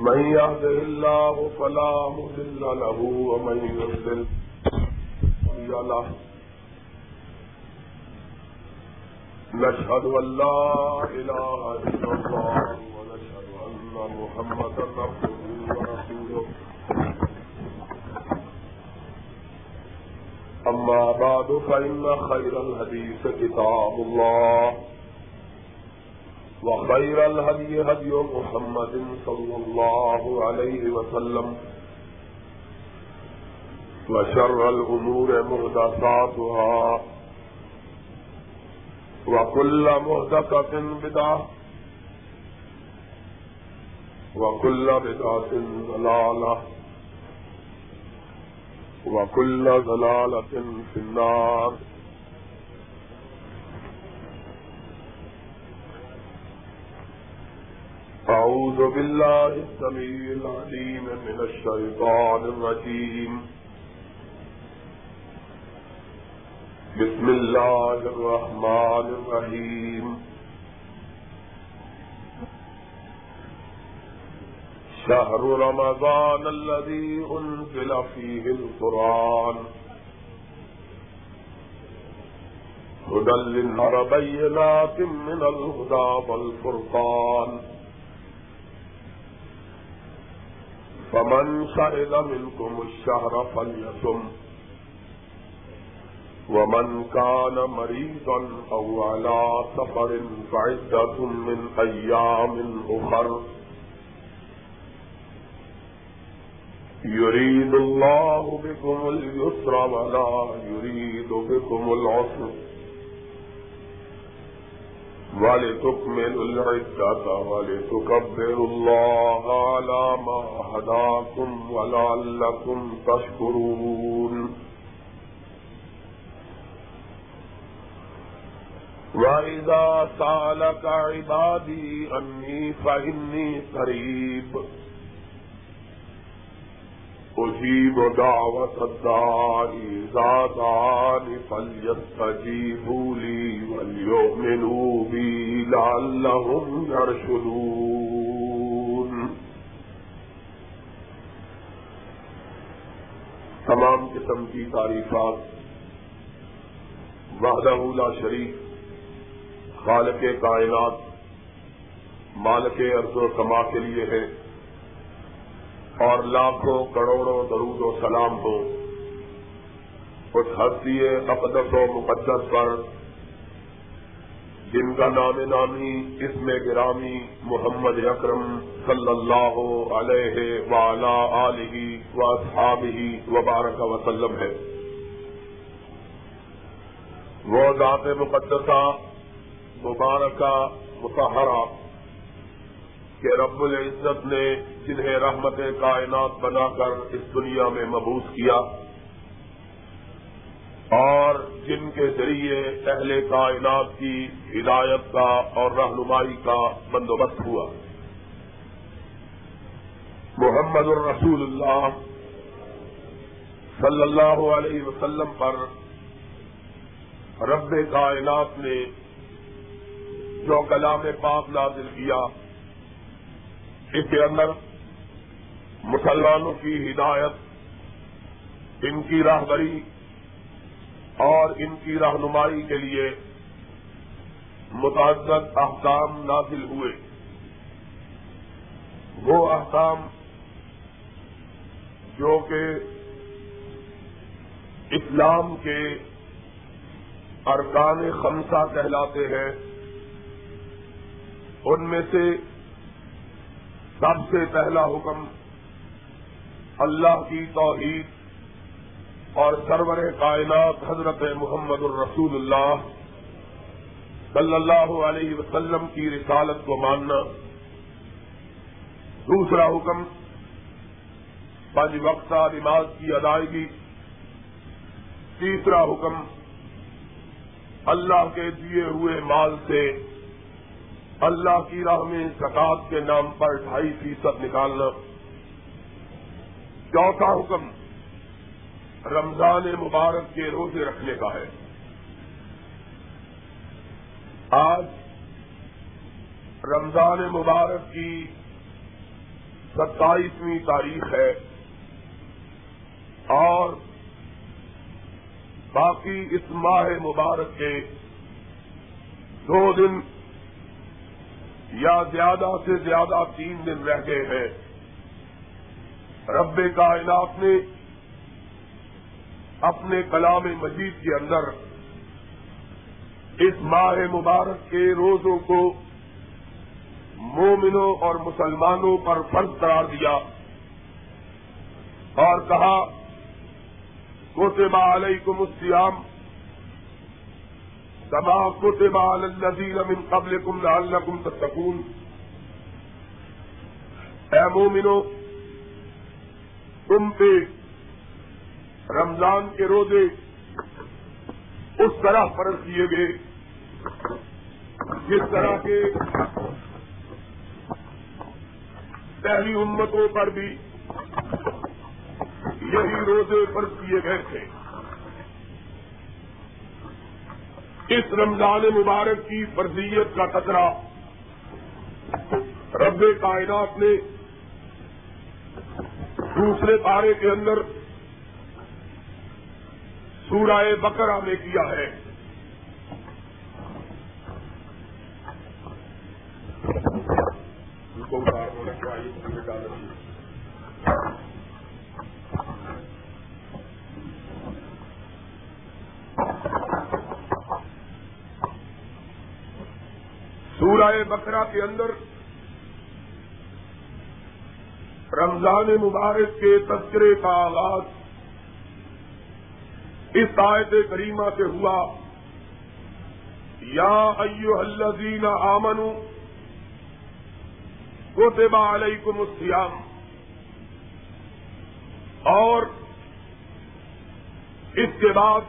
من يهده الله فلا مضل له ومن يضلل له. نشهد أن لا إله إلا الله. أن محمدا عبده ورسوله. أما بعد، فإن خير الحديث كتاب الله، وخير الهدي هدي محمد صلى الله عليه وسلم، وشر الأمور مهدساتها وكل مهدسة بدعة وكل بدعة ضلالة وكل ضلالة في النار أعوذ بالله السميع العليم من الشيطان الرجيم بسم الله الرحمن الرحيم شهر رمضان الذي أنزل فيه القرآن. هدى للنار بينات من الهدى والفرقان. فمن شهد منكم الشهر فليصم. ومن كان مريضا أو على سفر فعدة من أيام أخر. يريد الله بكم اليسر ولا يريد بكم العسر ولتكملوا العدة ولتكبروا الله على ما هداكم ولعلكم تشكرون وإذا سألك عبادي أني فإني قريب أجيب دعوة الداعي زادان فليستجيبوا لي وليؤمنوا بي لعلهم يرشدون. تمام قسم کی تعریفات. وحدہ لا شریف خالق کائنات، مالک ارض و سما کے لیے ہے۔ اور لاکھوں کروڑوں درود و سلام ہو اس ہستی اقدس و مقدس پر، جن کا نام نامی اس میں گرامی محمد اکرم صلی اللہ علیہ ولا علیہ و صحابی وبارک وسلم ہے۔ وہ ذات مقدسہ، مبارکہ متحرہ کہ رب العزت نے جنہیں رحمت کائنات بنا کر اس دنیا میں مبوس کیا اور جن کے ذریعے اہل کائنات کی ہدایت کا اور رہنمائی کا بندوبست ہوا۔ محمد الرسول اللہ صلی اللہ علیہ وسلم پر رب کائنات نے جو کلام پاک نازل کیا اس کے اندر مسلمانوں کی ہدایت، ان کی راہبری اور ان کی رہنمائی کے لیے متعدد احکام نازل ہوئے۔ وہ احکام جو کہ اسلام کے ارکان خمسہ کہلاتے ہیں، ان میں سے سب سے پہلا حکم اللہ کی توحید اور سرور کائنات حضرت محمد الرسول اللہ صلی اللہ علیہ وسلم کی رسالت کو ماننا۔ دوسرا حکم، پنج وقتہ نماز کی ادائیگی۔ تیسرا حکم، اللہ کے دیے ہوئے مال سے اللہ کی راہ میں زکات کے نام پر ڈھائی فیصد نکالنا، چوتھا حکم رمضان مبارک کے روزے رکھنے کا ہے۔ آج رمضان مبارک کی ستائیسویں تاریخ ہے اور باقی اس ماہ مبارک کے دو دن یا زیادہ سے زیادہ تین دن رہ گئے ہیں۔ رب کائنات نے اپنے کلام مجید کے اندر اس ماہ مبارک کے روزوں کو مومنوں اور مسلمانوں پر فرض قرار دیا اور کہا کوتبہ علیکم السیام کما کوتبہ الزین من قبل کم لعلکم تتقون۔ اے مومنو، تم پہ رمضان کے روزے اس طرح فرض کیے گئے، جس طرح کے پہلی امتوں پر بھی یہی روزے فرض کیے گئے تھے۔ اس رمضان مبارک کی فرضیت کا خطرہ۔ رب کائنات نے دوسرے پارے کے اندر سورہ بکرا میں کیا ہے۔ سورہ بکرا کے اندر رمضان مبارک کے تذکرے کا آغاز اس آیت کریمہ سے ہوا۔ یا ایو الذین آمنو کوتبہ علیکم السیام اور اس کے بعد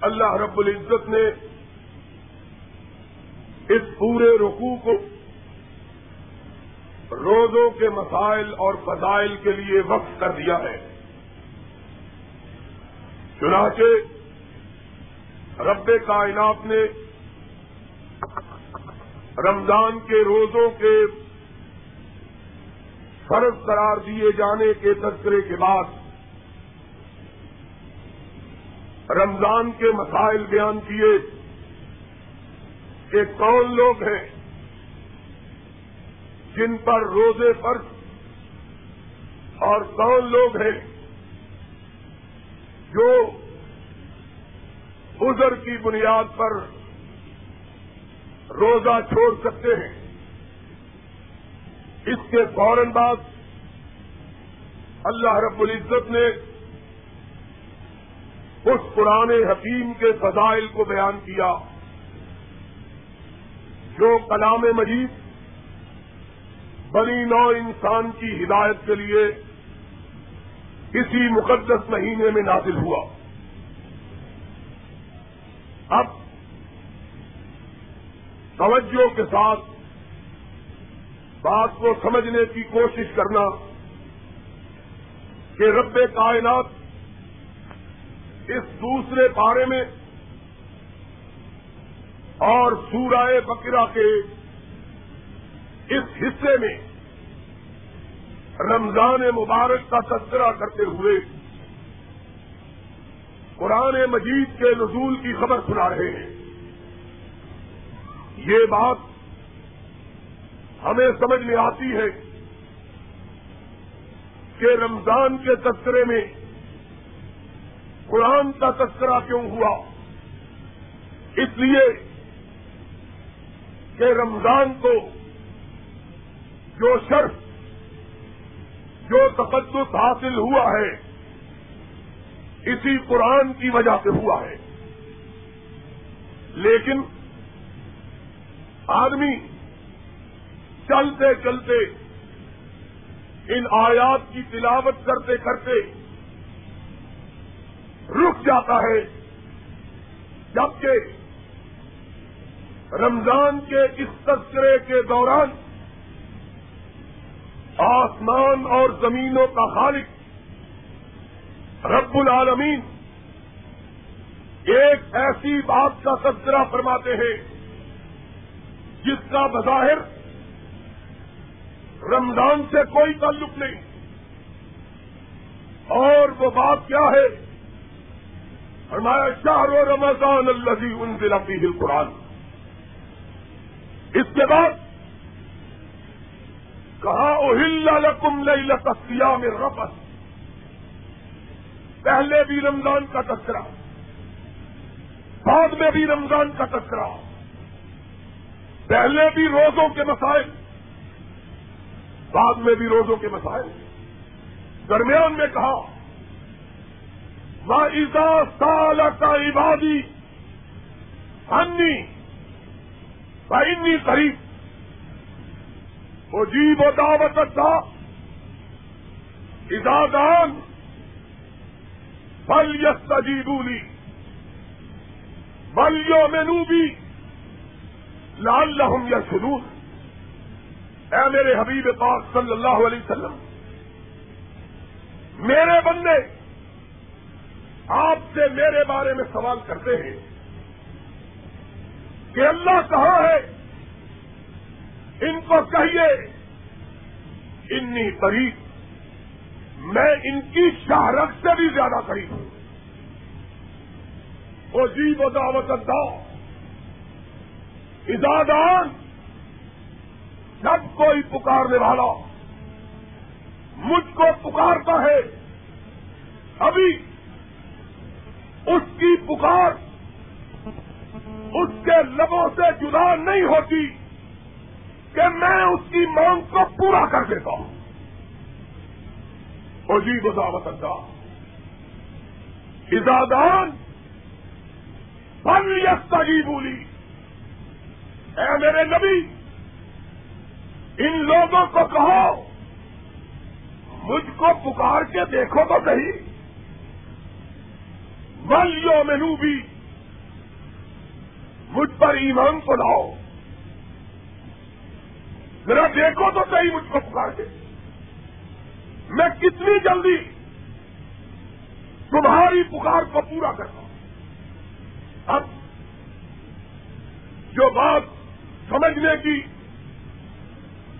اللہ رب العزت نے اس پورے رکوع کو روزوں کے مسائل اور فضائل کے لیے وقف کر دیا ہے۔ چنانچہ رب کائنات نے رمضان کے روزوں کے فرض قرار دیے جانے کے تذکرے کے بعد رمضان کے مسائل بیان کیے۔ کہ کون لوگ ہیں جن پر روزے فرض اور کون لوگ ہیں جو ازر کی بنیاد پر روزہ چھوڑ سکتے ہیں؟ اس کے فوراً بعد اللہ رب العزت نے اس پرانے حکیم کے فضائل کو بیان کیا۔ جو کلام مجید بنی نو انسان کی ہدایت کے لیے کسی مقدس مہینے میں نازل ہوا۔ اب توجہ کے ساتھ بات کو سمجھنے کی کوشش کرنا کہ رب کائنات اس دوسرے پارے میں اور سورہ بکرا کے اس حصے میں رمضان مبارک کا تذکرہ کرتے ہوئے قرآن مجید کے نزول کی خبر سنا رہے ہیں۔ یہ بات ہمیں سمجھ میں آتی ہے کہ رمضان کے تذکرے میں قرآن کا تذکرہ کیوں ہوا؟ اس لیے کہ رمضان کو جو شرف، جو تقدس حاصل ہوا ہے، اسی قرآن کی وجہ سے ہوا ہے۔ لیکن آدمی چلتے چلتے ان آیات کی تلاوت کرتے کرتے رک جاتا ہے، جبکہ رمضان کے اس تذکرے کے دوران آسمان اور زمینوں کا خالق رب العالمین ایک ایسی بات کا تذکرہ فرماتے ہیں جس کا بظاہر رمضان سے کوئی تعلق نہیں اور وہ بات کیا ہے ہمارا شاہ رمضان الزی ان دلفی قرآن اس کے بعد کہا اوہل لکم لئی لیا میں رفت پہلے بھی رمضان کا تذکرہ، بعد میں بھی رمضان کا تذکرہ، پہلے بھی روزوں کے مسائل، بعد میں بھی روزوں کے مسائل۔ درمیان میں کہا وزا سال کا عبادی انی انی قریب وہ جیب و دعوت تھا ازادان بل یس تجیبولی بلیوں میں بھی لال لہم یا سلوس اے میرے حبیب پاک صلی اللہ علیہ وسلم، میرے بندے، آپ سے میرے بارے میں سوال کرتے ہیں۔ کہ اللہ کہاں ہے؟ ان کو کہیے، انی قریب میں ان کی شہرت سے بھی زیادہ قریب ہوں۔ وہ جی و دعوت دا ازادان جب کوئی پکارنے والا مجھ کو پکارتا ہے۔ ابھی اس کی پکار اس کے لبوں سے جدا نہیں ہوتی کہ میں اس کی مانگ کو پورا کر دیتا ہوں۔ جی بساوت اللہ ازادان بل یس بولی اے میرے نبی، ان لوگوں کو کہو، مجھ کو پکار کے دیکھو تو صحیح۔ ملیوں میں بھی مجھ پر ایمان کو لاؤ۔ ذرا دیکھو تو صحیح مجھ کو پکار کے۔ میں کتنی جلدی تمہاری پکار کو پورا کرتا ہوں۔ اب جو بات سمجھنے کی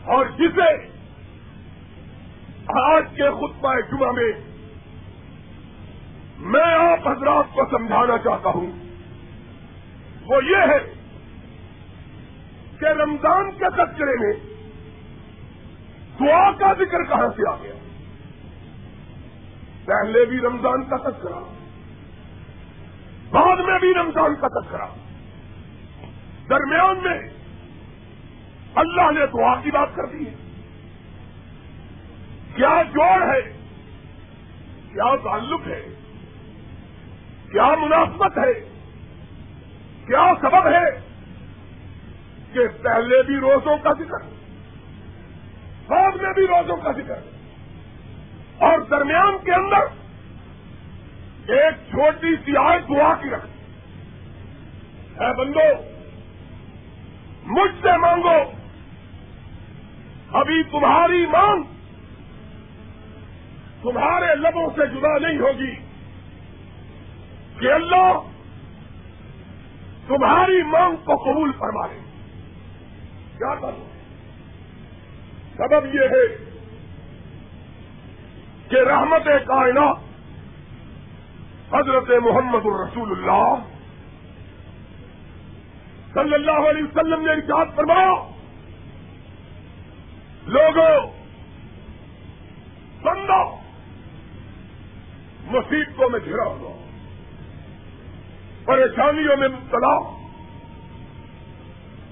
اور جسے آج کے خطبہ جمعہ میں میں آپ حضرات کو سمجھانا چاہتا ہوں۔ وہ یہ ہے کہ رمضان کے تذکرے میں دعا کا ذکر کہاں سے آ گیا؟ پہلے بھی رمضان کا تذکرہ، بعد میں بھی رمضان کا تذکرہ۔ درمیان میں اللہ نے دعا کی بات کر دی ہے۔ کیا جوڑ ہے؟ کیا تعلق ہے؟ کیا مناسبت ہے؟ کیا سبب ہے کہ پہلے بھی روزوں کا ذکر، بعد میں بھی روزوں کا ذکر، اور درمیان کے اندر ایک چھوٹی سی آئے دعا کی رکھ ہے بندو، مجھ سے مانگو، ابھی تمہاری مانگ تمہارے لبوں سے جدا نہیں ہوگی کہ اللہ تمہاری مانگ کو قبول فرما لے کیا کروں سبب یہ ہے کہ رحمت کائنات حضرت محمد الرسول اللہ صلی اللہ علیہ وسلم نے ارشاد فرمایا، لوگوں بندہ مصیبتوں میں گھرا ہوا۔ پریشانیوں میں مبتلا،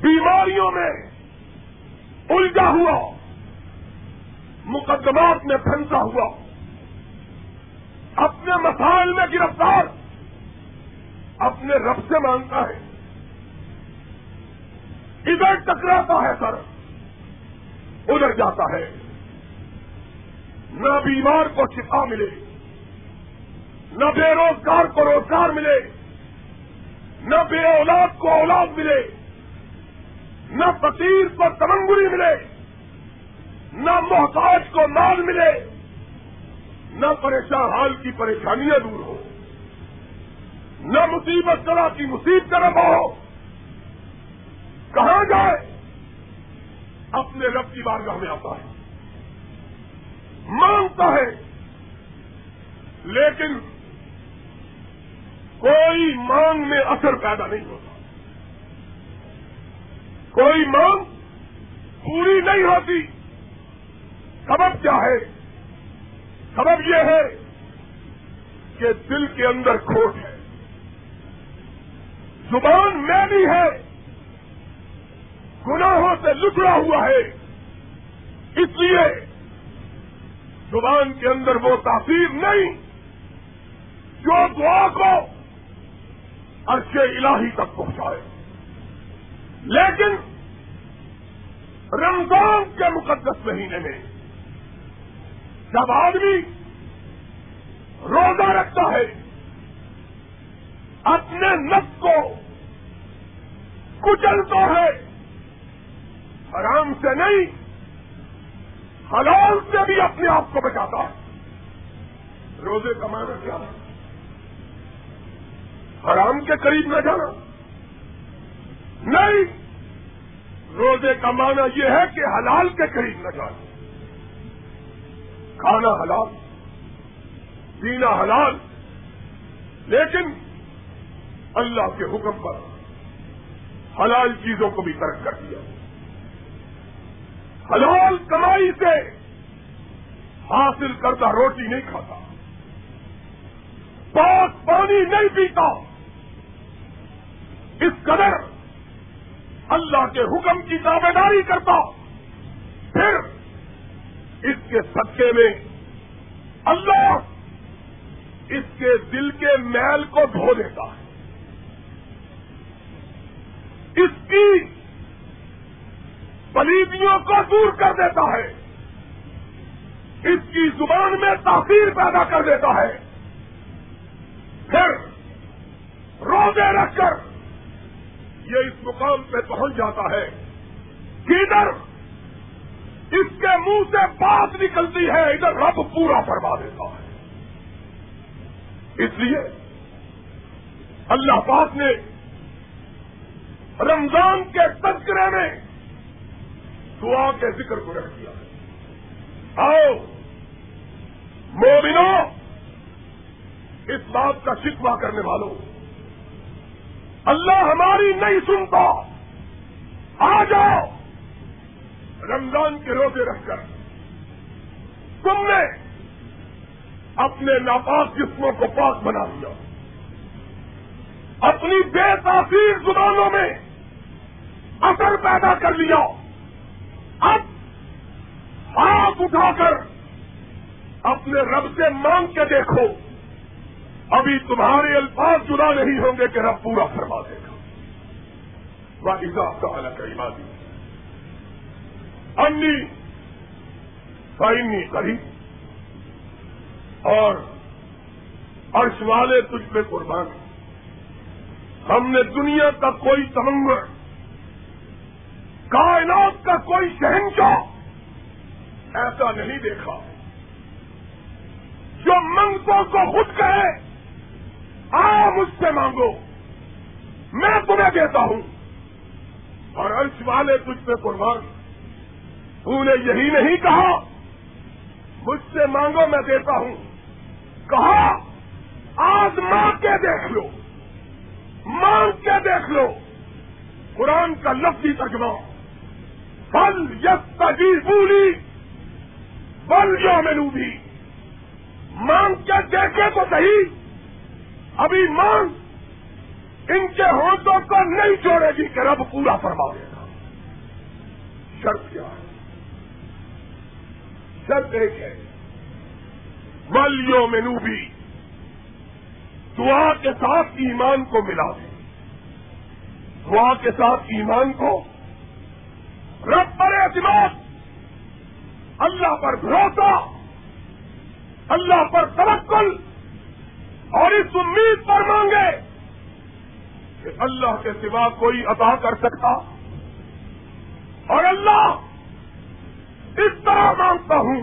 بیماریوں میں الجھا ہوا، مقدمات میں پھنسا ہوا، اپنے مسائل میں گرفتار، اپنے رب سے مانگتا ہے۔ ادھر ٹکراتا ہے سر، ادھر جاتا ہے۔ نہ بیمار کو شفا ملے، نہ بے روزگار کو روزگار ملے۔ نہ بے اولاد کو اولاد ملے، نہ فقیر کو تمنگری ملے، نہ محتاج کو مال ملے، نہ پریشان حال کی پریشانیاں دور ہو نہ مصیبت طرح کی مصیبت طرف ہو۔ کہاں جائے؟ اپنے رب کی بارگاہ میں آتا ہے۔ مانگتا ہے، لیکن کوئی مانگ میں اثر پیدا نہیں ہوتا۔ کوئی مانگ پوری نہیں ہوتی۔ سبب کیا ہے؟ سبب یہ ہے کہ دل کے اندر کھوٹ ہے۔ زبان میں بھی ہے۔ گناہوں سے لکڑا ہوا ہے۔ اس لیے زبان کے اندر وہ تاثیر نہیں جو دعا کو عرش الہی تک پہنچائے۔ لیکن رمضان کے مقدس مہینے میں جب آدمی روزہ رکھتا ہے، اپنے نف کو کچلتا ہے، حرام سے نہیں، حلال سے بھی اپنے آپ کو بچاتا ہے۔ روزے کا معنی کیا ہے؟ حرام کے قریب نہ جانا۔ نہیں، روزے کا معنی یہ ہے کہ حلال کے قریب نہ جانا۔ کھانا حلال، پینا حلال، لیکن اللہ کے حکم پر حلال چیزوں کو بھی ترک کر دیا۔ حلال کمائی سے حاصل کردہ روٹی نہیں کھاتا۔ پاک پانی نہیں پیتا۔ اس قدر اللہ کے حکم کی دعوے داری کرتا پھر اس کے سچے میں اللہ اس کے دل کے میل کو دھو دیتا ہے۔ اس کی پلیدیوں کو دور کر دیتا ہے۔ اس کی زبان میں تاثیر پیدا کر دیتا ہے۔ پھر روزے رکھ کر یہ اس مقام پہ پہنچ جاتا ہے کہ ادھر اس کے منہ سے بات نکلتی ہے، ادھر رب پورا فرما دیتا ہے۔ اس لیے اللہ پاک نے رمضان کے تذکرے میں دعا کے ذکر کو رکھ دیا آؤ مومنو اس بات کا شکوا کرنے والوں اللہ ہماری نہیں سنتا۔ آ جاؤ۔ رمضان کے روزے رکھ کر۔ تم نے اپنے ناپاک جسموں کو پاک بنا دیا اپنی بے تاثیر زبانوں میں اثر پیدا کر لیا۔ اب ہاتھ اٹھا کر اپنے رب سے مانگ کے دیکھو۔ ابھی تمہارے الفاظ جدا نہیں ہوں گے کہ رب پورا فرما دے گا۔ واحضا کا الگ عبادی۔ انی سائنی کری اور عرش والے تجھ پہ قربان۔ ہم نے دنیا کا کوئی تمنگر کائنات کا کوئی شہنشاہ ایسا نہیں دیکھا۔ جو منگتوں کو خود کہے آ مجھ سے مانگو۔ میں تمہیں دیتا ہوں۔ اور عرش والے تجھ پہ قربان۔ تو نے یہی نہیں کہا، مجھ سے مانگو، میں دیتا ہوں۔ کہا، آج مانگ کے دیکھ لو۔ مانگ کے دیکھ لو۔ قرآن کا لفظی ترجمہ۔ بل یس تجیز بولی بل جو مینو بھی مانگ کے دیکھے تو صحیح۔ ابھی مانگ ان کے ہوٹوں کو نہیں چھوڑے گی کہ رب پورا فرما دے گا شرط کیا ہے؟ شرط ایک ہے۔ ملیوں مینو بھی دعا کے ساتھ ایمان کو ملا دے دعا کے ساتھ ایمان کو رب پر اعتماد۔ اللہ پر بھروسہ۔ اللہ پر توکل۔ اور اس امید پر مانگے کہ اللہ کے سوا کوئی عطا کر سکتا۔ اور اللہ اس طرح مانگتا ہوں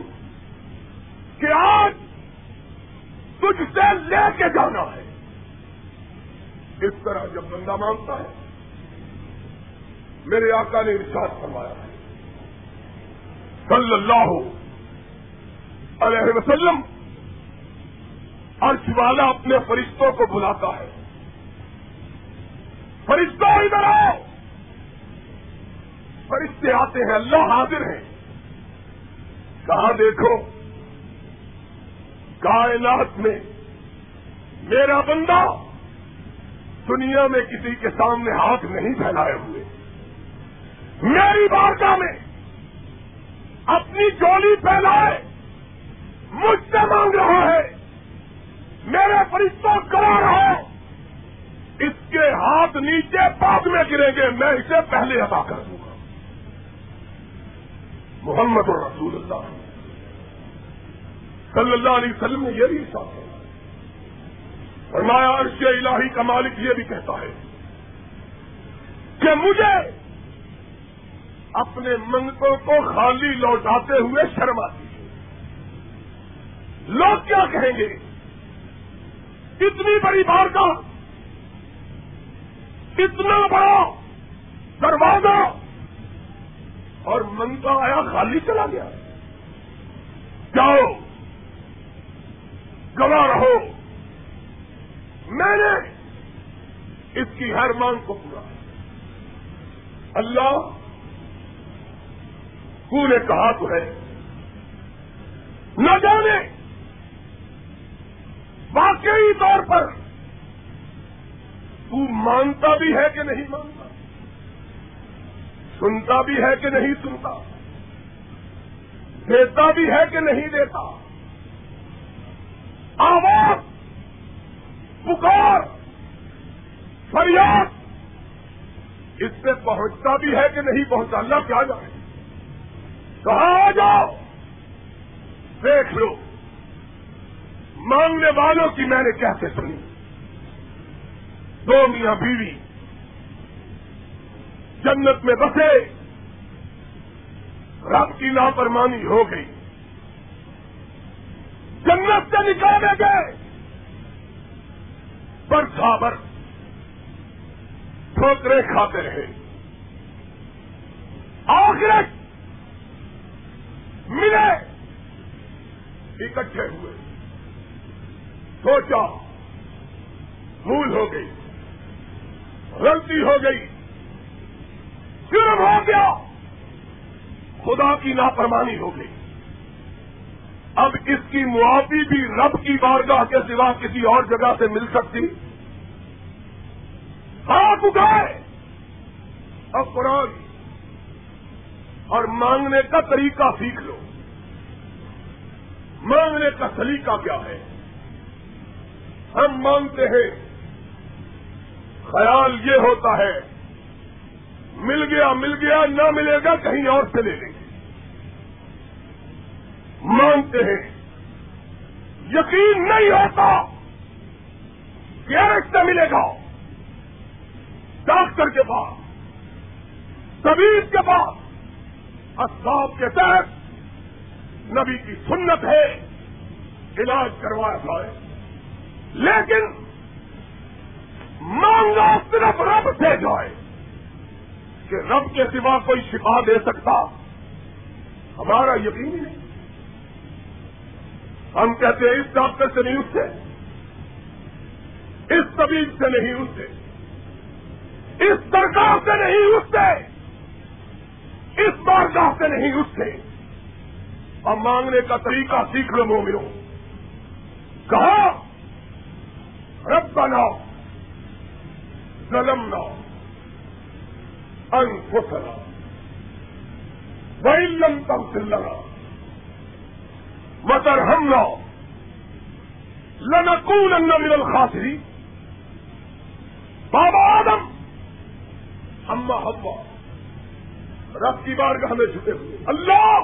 کہ آج تجھ سے لے کے جانا ہے۔ اس طرح جب بندہ مانگتا ہے، میرے آقا نے ارشاد فرمایا ہے۔ صلی اللہ علیہ وسلم عرش والا اپنے فرشتوں کو بلاتا ہے۔ فرشتوں، ادھر آؤ۔ فرشتے آتے ہیں، اللہ حاضر ہیں کہاں دیکھو؟ کائنات میں میرا بندہ دنیا میں کسی کے سامنے ہاتھ نہیں پھیلائے ہوئے۔ میری بارگاہ میں اپنی جولی پھیلائے، مجھ سے مانگ رہا ہے۔ میرے فرشتوں کرا رہا اس کے ہاتھ نیچے بعد میں گریں گے، میں اسے پہلے ادا کر دوں گا۔ محمد رسول اللہ۔ صلی اللہ علیہ وسلم نے یہ بھی ساتھ ہے فرمایا، عرش الہی کا مالک یہ بھی کہتا ہے کہ مجھے اپنے منگتوں کو خالی لوٹاتے ہوئے شرم آتی ہے۔ لوگ کیا کہیں گے؟ اتنی بڑی بار کا اتنا بڑا دروازہ، اور منگتا آیا، خالی چلا گیا۔ جاؤ، گواہ رہو۔ میں نے اس کی ہر مانگ کو پورا اللہ، تو نے کہا تو ہے۔ نہ جانے واقعی طور پر تو مانتا بھی ہے کہ نہیں مانتا؟ سنتا بھی ہے کہ نہیں سنتا؟ دیتا بھی ہے کہ نہیں دیتا؟ آواز، پکار، فریاد، اس سے پہنچتا بھی ہے کہ نہیں پہنچتا؟ اللہ کیا جائے کہاں آ جاؤ؟ دیکھ لو۔ مانگنے والوں کی میں نے کیسے سنی۔ دو میاں بیوی جنت میں بسے۔ رب کی لاپرمانی ہو گئی۔ جنت سے نکالے گئے۔ برابر ٹھوکرے کھاتے رہے۔ آخرت ملے۔ اکٹھے ہوئے۔ سوچا بھول ہو گئی، غلطی ہو گئی، جرم ہو گیا، خدا کی لاپرمانی ہو گئی۔ اب اس کی معافی بھی رب کی بارگاہ کے سوا کسی اور جگہ سے مل سکتی۔ ہاتھ اٹھائے۔ اب قرآن اور مانگنے کا طریقہ سیکھ لو۔ مانگنے کا سلیقہ کیا ہے؟ ہم مانگتے ہیں۔ خیال یہ ہوتا ہے، مل گیا مل گیا، نہ ملے گا، کہیں اور سے لے لیں گے۔ مانگتے ہیں۔ یقین نہیں ہوتا گیرج سے ملے گا۔ ڈاکٹر کے پاس، طبیب کے پاس اسباب کے تحت نبی کی سنت ہے، علاج کروایا جائے۔ لیکن مانگا صرف رب سے جائے کہ رب کے سوا کوئی شفا دے سکتا۔ ہمارا یقین ہی نہیں ہم کہتے ہیں، اس ڈاکٹر سے نہیں اٹھتے۔ اس طبیب سے نہیں اٹھتے۔ اس سرکار سے نہیں اٹھتے۔ اس بارگاہ سے نہیں اٹھتے۔ اور مانگنے کا طریقہ سیکھ لو مومنوں۔ کہا رب بناؤ ظلم نہ ان لم تم سے لگا مگر ہم لو من الخاسری بابا آدم، اما ہوا رب کی بار کا ہمیں چھٹے ہوئے۔ اللہ،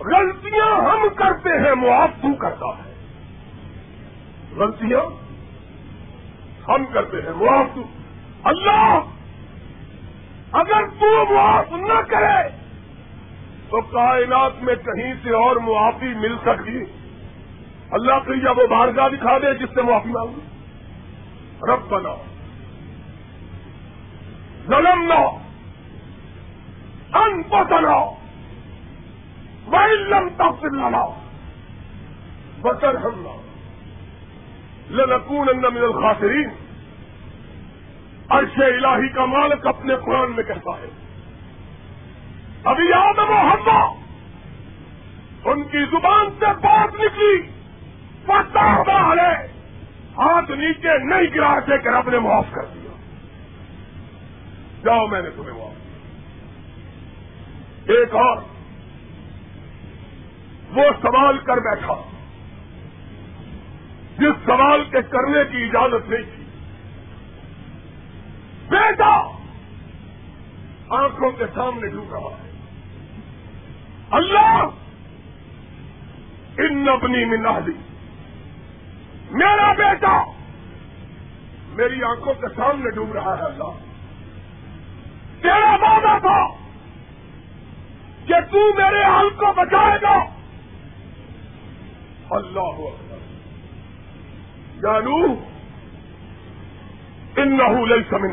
غلطیاں ہم کرتے ہیں، معاف تو کرتا ہے۔ غلطیاں ہم کرتے ہیں، معاف تو اللہ۔ اگر تو معاف نہ کرے تو کائنات میں کہیں سے اور معافی مل سکتی۔ اللہ کو یا وہ بارگاہ دکھا دے جس سے معافی مانگی رب بنا ظلم نہ ان پتنا وائلم تفصیل نہ بطر ہم لنکون من الخاسرین۔ عرش الہی کا مالک اپنے قرآن میں کہتا ہے۔ ابھی آدم و حوا ان کی زبان سے بات نکلی۔ پتا ہے ہاتھ نیچے نہیں گرا کے کر اپنے معاف کر دیا۔ جاؤ میں نے تمہیں معاف ایک اور، وہ سوال کر بیٹھا۔ جس سوال کے کرنے کی اجازت نہیں تھی۔ بیٹا! آنکھوں کے سامنے ڈوب رہا ہے۔ اللہ! ان نبنی منالی میرا بیٹا! میری آنکھوں کے سامنے ڈوب رہا ہے اللہ۔ تیرا وعدہ تھا کہ تو میرے حل کو بچائے گا۔ اللہ جانو ان لئی سمن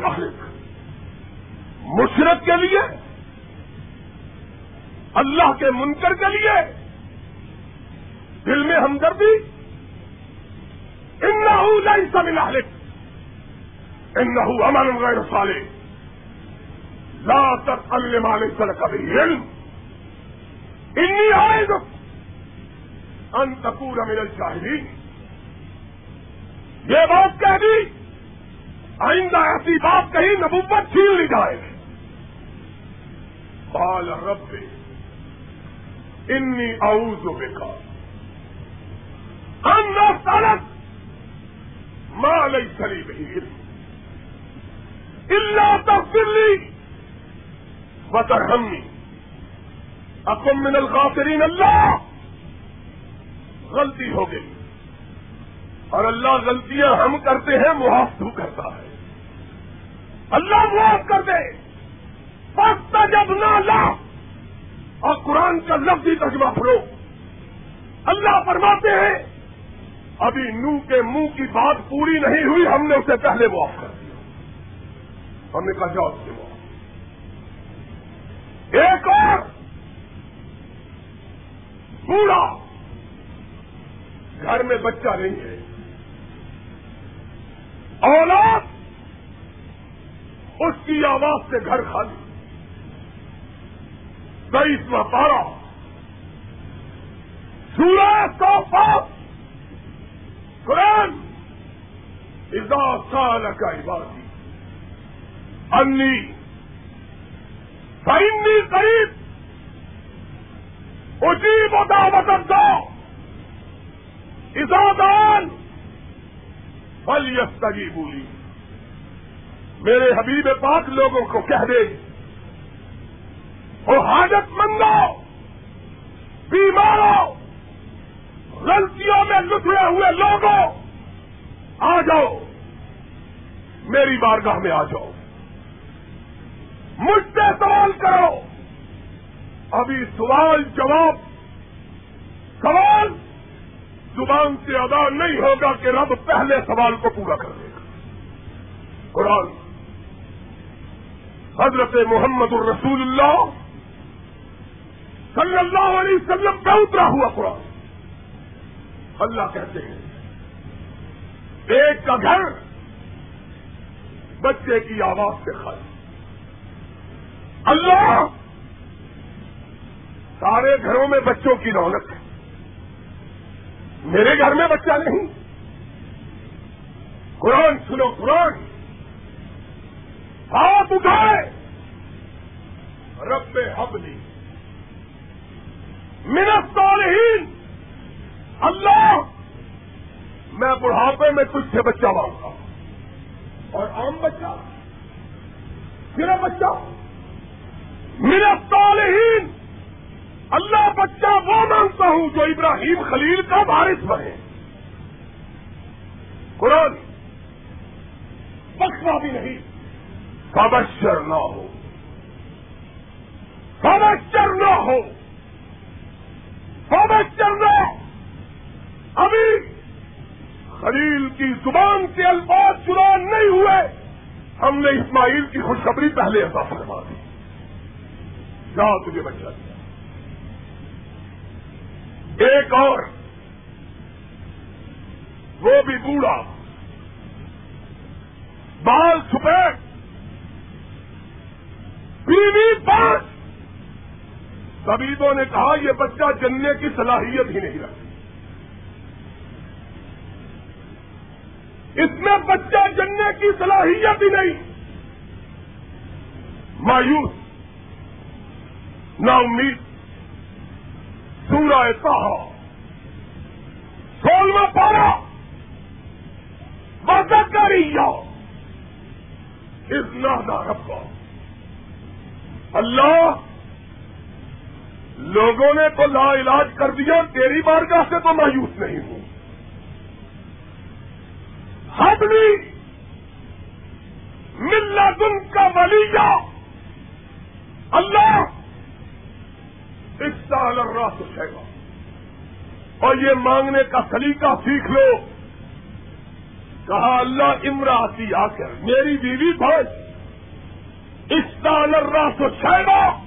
مشرق کے لیے، اللہ کے منکر کے لیے دل میں ہمدردی ان لئی سمن ان امن غیر سالے لا تک المال سر کبھی علم. انی آئے گا انتپور امیر شاہدین یہ بات کہہ دی آئندہ ایسی بات کہیں نبوت چھین لی جائے۔ بال رب، انی اعوذ بکا ان سالت مال سری بہی اللہ تفصیلی بطر ہمی اکم من الغافرین اللہ، غلطی ہو گئی۔ اور اللہ غلطیاں ہم کرتے ہیں، معاف تو کرتا ہے۔ اللہ معاف کر دے۔ وقت جب نہ اللہ اور قرآن کا لفظی ترجمہ پڑھو۔ اللہ فرماتے ہیں، ابھی نو کے منہ کی بات پوری نہیں ہوئی، ہم نے اسے پہلے معاف کر دیا۔ ہم نے کہا جاؤ سے معاف۔ ایک اور۔ پورا گھر میں بچہ نہیں ہے۔ اولاد، اس کی آواز سے گھر خالی۔ تیئیسواں پارا سورہ سو پاپ، قرآن۔ ادا سال کا عبادی انی سائنی قریب اسی بتا دو ازادان پل یستگی بولی میرے حبیب پاک لوگوں کو کہہ دے وہ حاجت مندو بیماروں، غلطیوں میں لٹڑے ہوئے لوگوں، آ جاؤ، میری بارگاہ میں آ جاؤ۔ مجھ سے سوال کرو۔ ابھی سوال جواب، سوال زبان سے ادا نہیں ہوگا کہ رب پہلے سوال کو پورا کر دے گا۔ قرآن۔ حضرت محمد الرسول اللہ صلی اللہ علیہ وسلم کا اترا ہوا قرآن۔ اللہ کہتے ہیں، ایک کا گھر بچے کی آواز سے خالی۔ اللہ، سارے گھروں میں بچوں کی رونق ہے۔ میرے گھر میں بچہ نہیں۔ قرآن سنو، قرآن۔ ہاتھ اٹھائے۔ رب حبلی۔ منت صالحین اللہ۔ میں بڑھاپے میں تجھ سے بچہ مانگتا اور عام بچہ۔ صرف بچہ۔ منت صالحین اللہ بچہ وہ مانگتا ہوں جو ابراہیم خلیل کا بارش بنے۔ قرآن بخشا بھی نہیں۔ کابشر نہ ہو۔ فوچر نہ ہو۔ فوچر نہ ابھی خلیل کی زبان کے الفاظ چنان نہیں ہوئے، ہم نے اسماعیل کی خوشخبری پہلے ایسا فرما دی۔ جا تجھے بچہ دیا ایک اور، وہ بھی بوڑھا، بال چھپے، بیوی پانچ طبیبوں نے کہا، یہ بچہ جننے کی صلاحیت ہی نہیں رکھتی اس میں بچہ جننے کی صلاحیت ہی نہیں۔ مایوس، نا امید۔ سورہ کہا سولہ پارا وزت کری اس نادا ربا۔ اللہ، لوگوں نے تو لا علاج کر دیا، تیری بارگاہ سے تو مایوس نہیں ہوں۔ حبلی ملا تم کا ولیجا اللہ اس سال اٹھے گا۔ اور یہ مانگنے کا سلیقہ سیکھ لو۔ کہا، اللہ امراسی آ کر میری بیوی بھائی، اس سال راس اٹھے گا،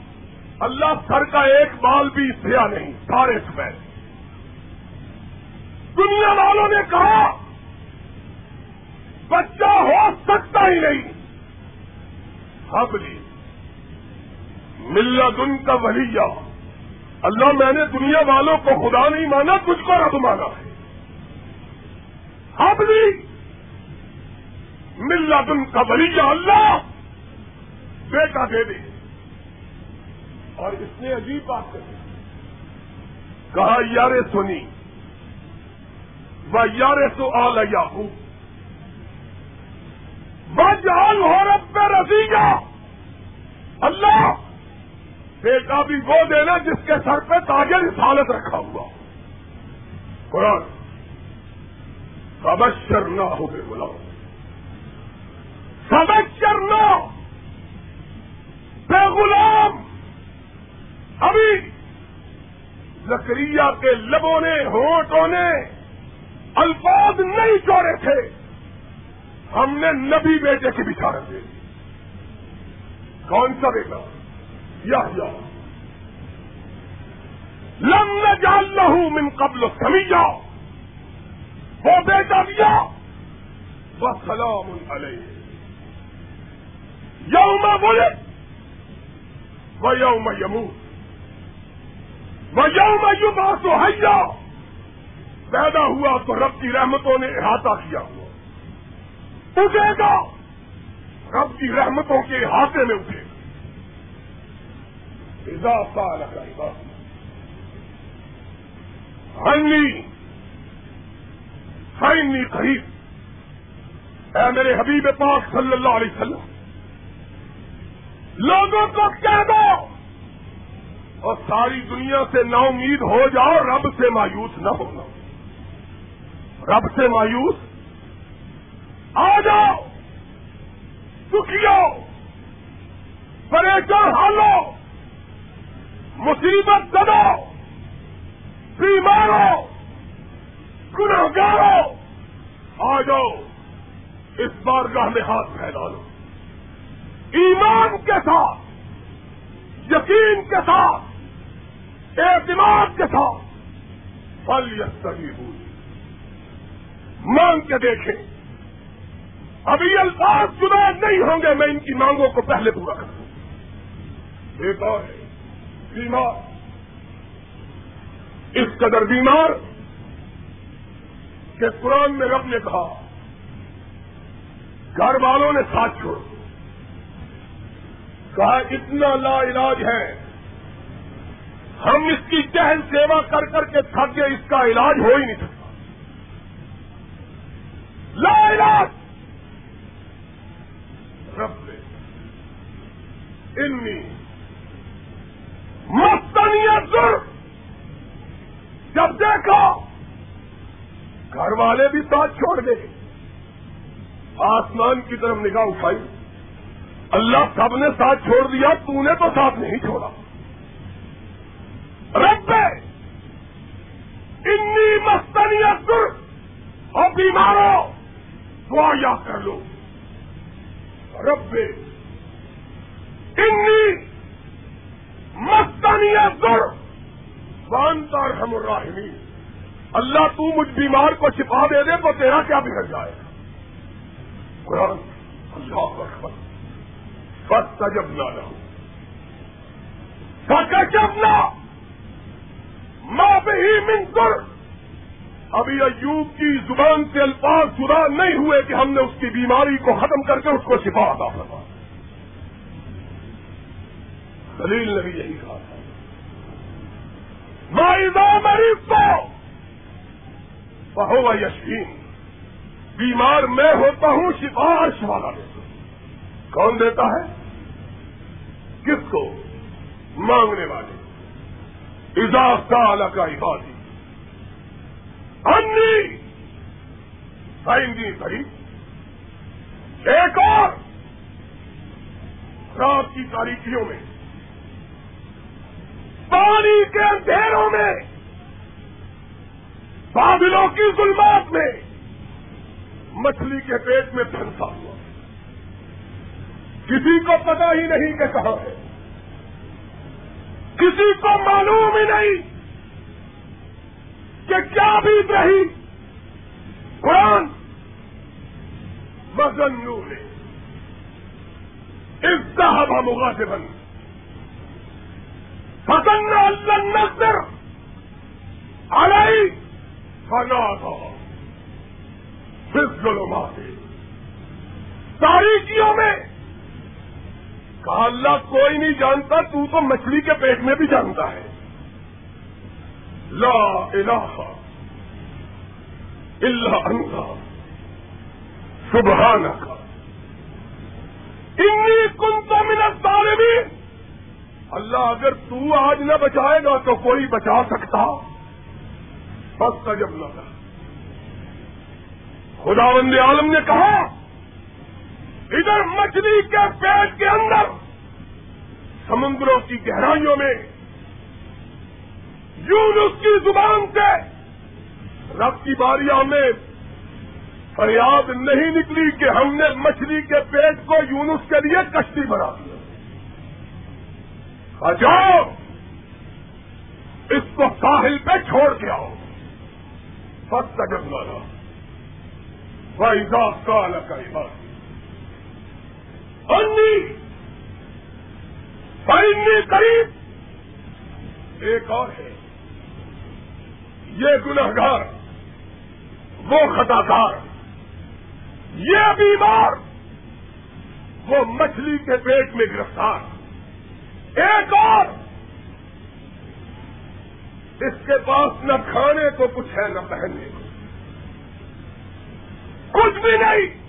اللہ سر کا ایک بال بھی سیا نہیں، سارے سفید دنیا والوں نے کہا، بچہ ہو سکتا ہی نہیں۔ ہاں حبلی ملت ان کا ولیہ۔ اللہ میں نے دنیا والوں کو خدا نہیں مانا، تجھ کو رب مانا۔ ہے حبلی ملت ان کا ولیہ اللہ۔ بیٹا دے دے۔ اور اس نے عجیب بات کری کہا یار سنی وہ یار سو آ ہوں بجال ہو رب میں رسیگا اللہ بیٹا بھی وہ دینا جس کے سر پہ تاجر رسالت رکھا ہوا۔ قرآن سبشر نہ ہو گئے بلا سبشر نہ بے غلام۔ ابھی زکریہ کے لبوں نے ہوٹوں نے الفاظ نہیں چوڑے تھے۔ ہم نے نبی بیٹے کی بچارت دے دی۔ کون سا بیٹا؟ یا لم نہ جان من قبل سمیا وہ بیٹا دیا وہ سلام علیہ. یوم بولے وہ یوم یمو وہ یوم یو تو حیا. پیدا ہوا تو رب کی رحمتوں نے احاطہ کیا ہوا. اٹھے گا. رب کی رحمتوں کے ہاتھے میں اٹھے. گا اضافہ ہنی ہنی قریب اے میرے حبیب پاک صلی اللہ علیہ وسلم. لوگوں کو کہہ دو. اور ساری دنیا سے نا امید ہو جاؤ، رب سے مایوس نہ ہونا رب سے مایوس. آ جاؤ. دکھیو. پریشان حالو مصیبت کرو بیمارو گناگارو آ جاؤ، اس بارگاہ میں ہاتھ پھیلا لو۔ ایمان کے ساتھ، یقین کے ساتھ، اعتماد کے ساتھ پھل یستگی ہوئی مانگ کے دیکھیں۔ ابھی الفاظ چنا نہیں ہوں گے، میں ان کی مانگوں کو پہلے پورا کر دوں ایک اور ہے۔ بیمار، اس قدر بیمار کہ قرآن میں رب نے کہا، گھر والوں نے ساتھ چھوڑ۔ کہا، اتنا لا علاج ہے۔ ہم اس کی چہل سیوا کر کر کے تھک گئے، اس کا علاج ہو ہی نہیں سکتا۔ لا علاج! رب نے، انی مستنیت جب دیکھا، گھر والے بھی ساتھ چھوڑ گئے۔ آسمان کی طرف نگاہ اٹھائی۔ اللہ سب نے ساتھ چھوڑ دیا، تو نے تو ساتھ نہیں چھوڑا۔ رب انی مستنیت اور بیماروں دعا یاد کر لو۔ رب انی مستنیت در وانتا رحم الراحمین۔ اللہ تو مجھ بیمار کو چھپا دے دے تو تیرا کیا بگڑ جائے قرآن اللہ اکبر بس تجب نہ رہو جب نہ ماں ہی منکر ابھی ایوب کی زبان سے الفاظ جدا نہیں ہوئے کہ ہم نے اس کی بیماری کو ختم کر کے اس کو شفا عطا کروا دلیل نے بھی یہی کہا تھا۔ مریض کو بہو یشین بیمار میں ہوتا ہوں شفا شفا دیتا ہوں۔ کون دیتا ہے؟ کس کو؟ مانگنے والے۔ اضافہ کا عبادی۔ انی سائنگی قریب ایک اور، رات کی تاریخیوں میں۔ پانی کے اندھیروں میں، بادلوں کی ظلمات میں مچھلی کے پیٹ میں پھنسا ہوا۔ کسی کو پتا ہی نہیں کہ کہاں ہے۔ کسی کو معلوم ہی نہیں کہ کیا بیت رہی۔ قرآن مزنو نے اس صاحب مغا سے بن فسن اللہ نظر آئی فنا تھا ماتے تاریخیوں میں کہا، اللہ کوئی نہیں جانتا، تو تو مچھلی کے پیٹ میں بھی جانتا ہے۔ لا الہ الا انت۔ سبحانک۔ انی کنت من الظالمین۔ اللہ اگر تو آج نہ بچائے گا تو کوئی بچا سکتا بس کا جب نہ خدا بند عالم نے کہا، ادھر مچھلی کے پیٹ کے اندر، سمندروں کی گہرائیوں میں یونس کی زبان سے رب کی باریاں میں فریاد نہیں نکلی کہ ہم نے مچھلی کے پیٹ کو یونس کے لیے کشتی بنا دیا جاؤ! اس کو ساحل پہ چھوڑ کے آؤ۔ سب تجربہ مارا فائدہ کا بات انی انی قریب ایک اور ہے۔ یہ گنہگار وہ خطاکار، یہ بیمار، وہ مچھلی کے پیٹ میں گرفتار۔ ایک اور! اس کے پاس نہ کھانے کو کچھ ہے، نہ پہننے کو۔ کچھ بھی نہیں!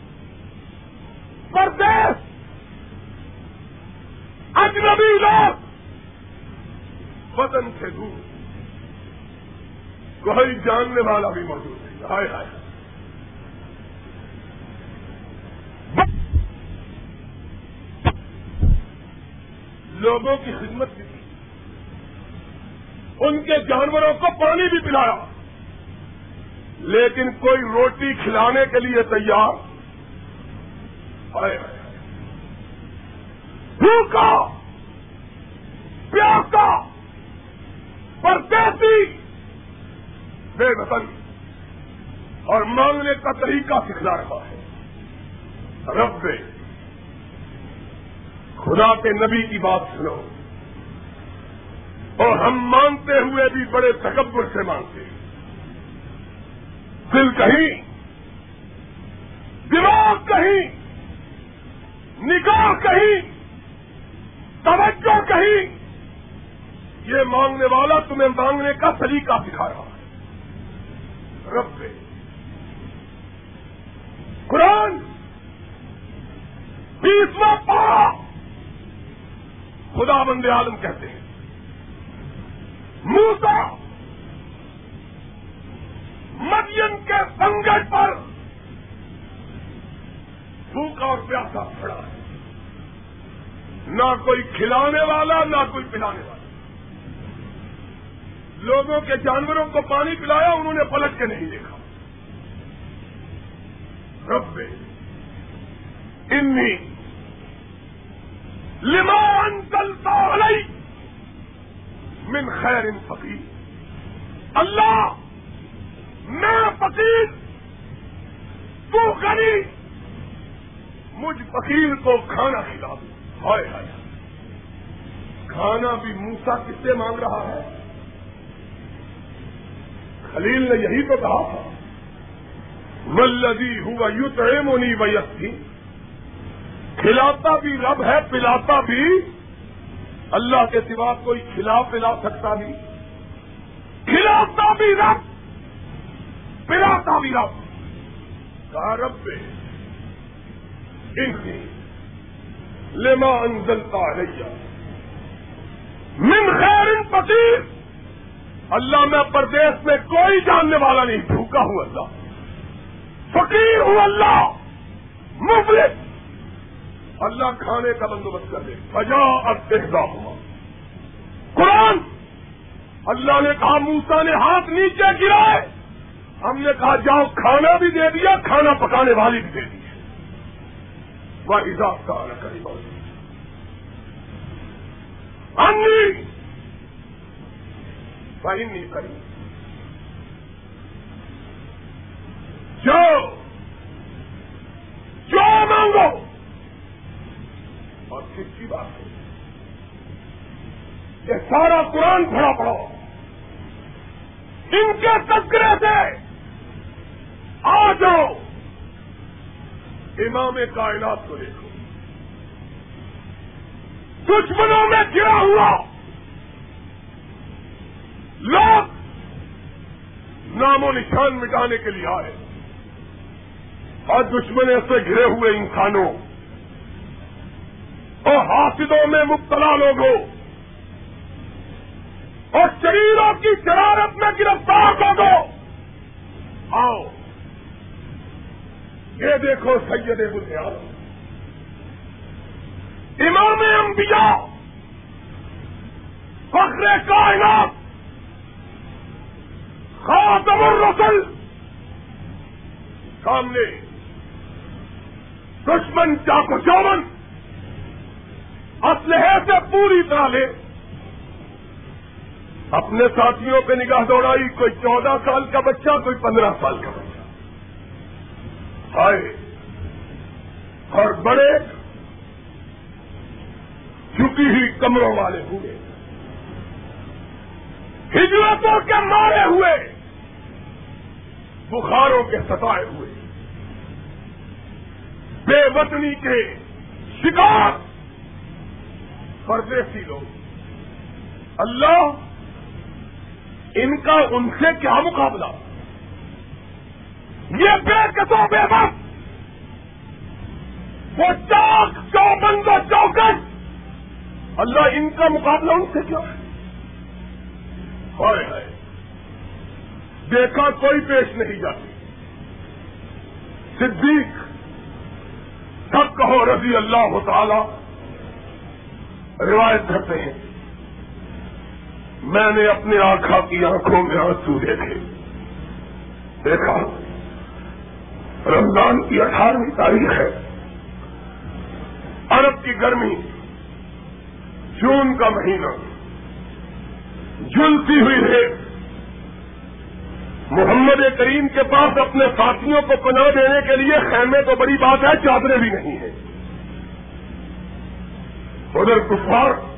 پردیش! اجنبی لوگ! وطن سے دور۔ کوئی جاننے والا بھی موجود نہیں ہائے ہائے۔ لوگوں کی خدمت کی۔ تھی ان کے جانوروں کو پانی بھی پلایا۔ لیکن کوئی روٹی کھلانے کے لیے تیار۔ بھوکا، پیاسا، پردیسی۔ بے وطن اور مانگنے کا طریقہ سکھلا رہا ہے۔ رب خدا کے نبی کی بات سنو۔ اور ہم مانتے ہوئے بھی بڑے تکبر سے مانتے ہیں۔ دل کہیں، دماغ کہیں، نگاہ کہیں، توجہ کہیں۔ یہ مانگنے والا تمہیں مانگنے کا طریقہ سکھا رہا ہے۔ رب قرآن، بیسواں پارا خدا بند عالم کہتے ہیں۔ موسا مدین کے سنگت پر بھوکا اور پیاسا کھڑا ہے۔ نہ کوئی کھلانے والا، نہ کوئی پلانے والا۔ لوگوں کے جانوروں کو پانی پلایا، انہوں نے پلٹ کے نہیں دیکھا۔ رب، انی لمان چلتا من خیر ان فقیر. اللہ میں فقیر تو غنی، مجھ فقیر کو کھانا کھلا دوں ہائے ہائے کھانا بھی موسا کس سے مانگ رہا ہے؟ خلیل نے یہی تو کہا تھا۔ ملدی ہوا یو تمونی ویسی کھلاتا بھی رب ہے، پلاتا بھی۔ اللہ کے سوا کوئی کھلا پلا سکتا بھی کھلاتا بھی رب، پلاتا بھی رب۔ کا رب لما انزلتا علیہ۔ من خیر پتیر اللہ میں پردیش میں کوئی جاننے والا نہیں، بھوکا ہوں اللہ۔ فقیر ہوں اللہ۔ مفلس۔ اللہ کھانے کا بندوبست کر دے۔ فجا اب دیکھتا ہوا قرآن! اللہ نے کہا موسا نے ہاتھ نیچے گرائے۔ ہم نے کہا، جاؤ کھانا بھی دے دیا، کھانا پکانے والی بھی دے دی وہ اضاف کا کری بہت بھائی نہیں کری سارا قرآن پڑا پڑو ان کے تذکرے سے آ جاؤ۔ امام کائنات کو دیکھو۔ دشمنوں میں گرا ہوا۔ لوگ نام و نشان مٹانے کے لیے آئے۔ اور دشمن سے گرے ہوئے انسانوں اور حاصلوں میں مبتلا لوگوں اور شریروں کی شرارت میں گرفتار لوگوں آؤ۔ یہ دیکھو سید بنیاد امام انبیاء، فخر کائنات، خاتم الرسل، سامنے دشمن چاقو چوبن اسلحے سے پوری طرح لے۔ اپنے ساتھیوں پہ نگاہ دوڑائی، کوئی چودہ سال کا بچہ، کوئی پندرہ سال کا بچہ۔ آئے اور بڑے جھکی ہوئی کمروں والے ہوئے۔ ہجرتوں کے مارے ہوئے۔ بخاروں کے ستائے ہوئے۔ بے وطنی کے شکار۔ پردیسی لوگ۔ اللہ ان کا ان سے کیا مقابلہ؟ یہ بے کسو بے بس! وہ چاک چوبند و چوکٹ اللہ ان کا مقابلہ ان سے کیا ہے؟ ہے دیکھا کوئی پیش نہیں جاتی۔ صدیق سب کہو رضی اللہ تعالی، روایت کرتے ہیں۔ میں نے اپنے آنکھا کی آنکھوں میں آنسو دیکھے۔ دیکھا، رمضان کی اٹھارہویں تاریخ ہے۔ عرب کی گرمی جون کا مہینہ جلتی ہوئی ہے۔ محمد کریم کے پاس اپنے ساتھیوں کو پناہ دینے کے لیے خیمے تو بڑی بات ہے، چادریں بھی نہیں ہیں۔ ادھر کفار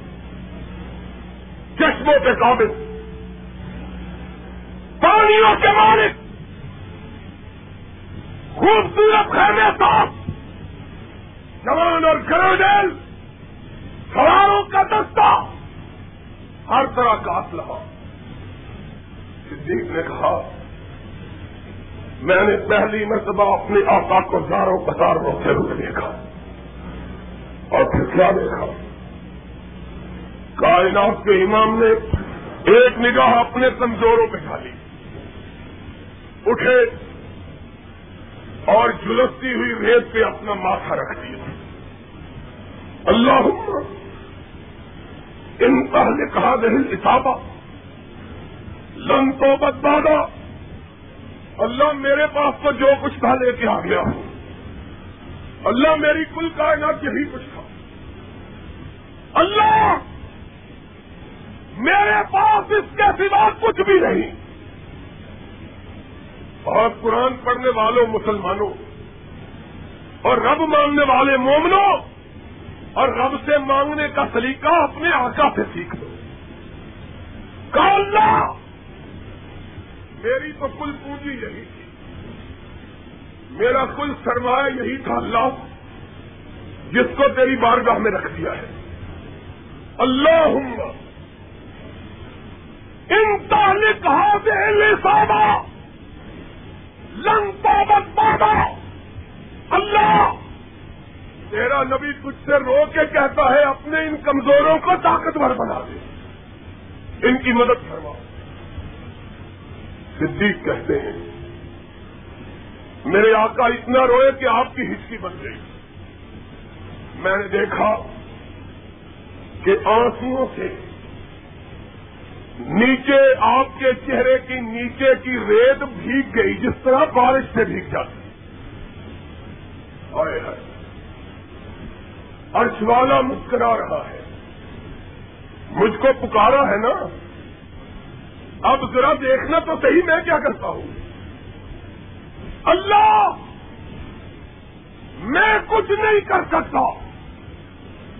چشموں پہ قابل پانیوں کے مالک۔ خوبصورت خیمے صاف۔ جوان اور گروڈیل سواروں کا دستہ۔ ہر طرح کا اسلحہ صدیق نے کہا، میں نے پہلی مرتبہ اپنے آقا کو زاروں بازار روتے ہوئے دیکھا اور پھر کیا دیکھا؟ کائنات کے امام نے ایک نگاہ اپنے کمزوروں پہ ڈالی۔ اٹھے اور جلستی ہوئی ریت پہ اپنا ماتھا رکھ دیا۔ اللہ ان پہلے کہا گئی کتابہ لن تو بدبادا اللہ میرے پاس تو جو کچھ تھا لے کے آ گیا اللہ میری کل کائنات یہی کچھ تھا۔ اللہ میرے پاس اس کے سوا کچھ بھی نہیں۔ اور قرآن پڑھنے والوں مسلمانوں، اور رب مانگنے والے مومنوں، اور رب سے مانگنے کا سلیقہ اپنے آقا سے سیکھ لو۔ اللہ، میری تو کل پونجی یہی تھی۔ میرا کل سرمایہ یہی تھا اللہ، جس کو تیری بارگاہ میں رکھ دیا ہے۔ اللہ ان تعلق لے صابا لنگ پابت بابا، اللہ، تیرا نبی کچھ سے رو کے کہتا ہے، اپنے ان کمزوروں کو طاقتور بنا دے، ان کی مدد کروا صدیق کہتے ہیں، میرے آقا اتنا روئے کہ آپ کی ہچکی بن گئی۔ میں نے دیکھا کہ آنسو سے نیچے آپ کے چہرے کی نیچے کی ریت بھیگ گئی، جس طرح بارش سے بھیگ جاتی۔ ارش والا مسکرا رہا ہے۔ مجھ کو پکارا ہے نا؟ اب ذرا دیکھنا تو صحیح میں کیا کرتا ہوں۔ اللہ! میں کچھ نہیں کر سکتا۔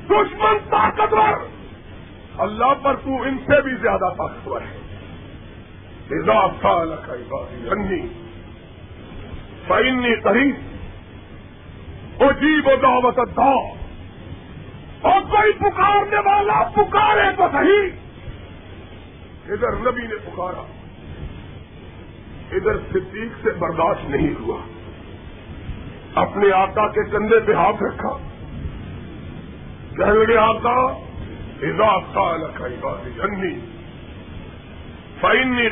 دشمن طاقتور! اللہ پر تو ان سے بھی زیادہ طاقتور ہے۔ سال انی فنی تحریر اجیب و دعوت دا اور کوئی پکارنے والا پکارے تو صحیح ادھر نبی نے پکارا، ادھر صدیق سے برداشت نہیں ہوا۔ اپنے آقا کے کندھے پہ ہاتھ رکھا۔ کہنے لگے، آقا ادا سال کھائی بات جنی فائنی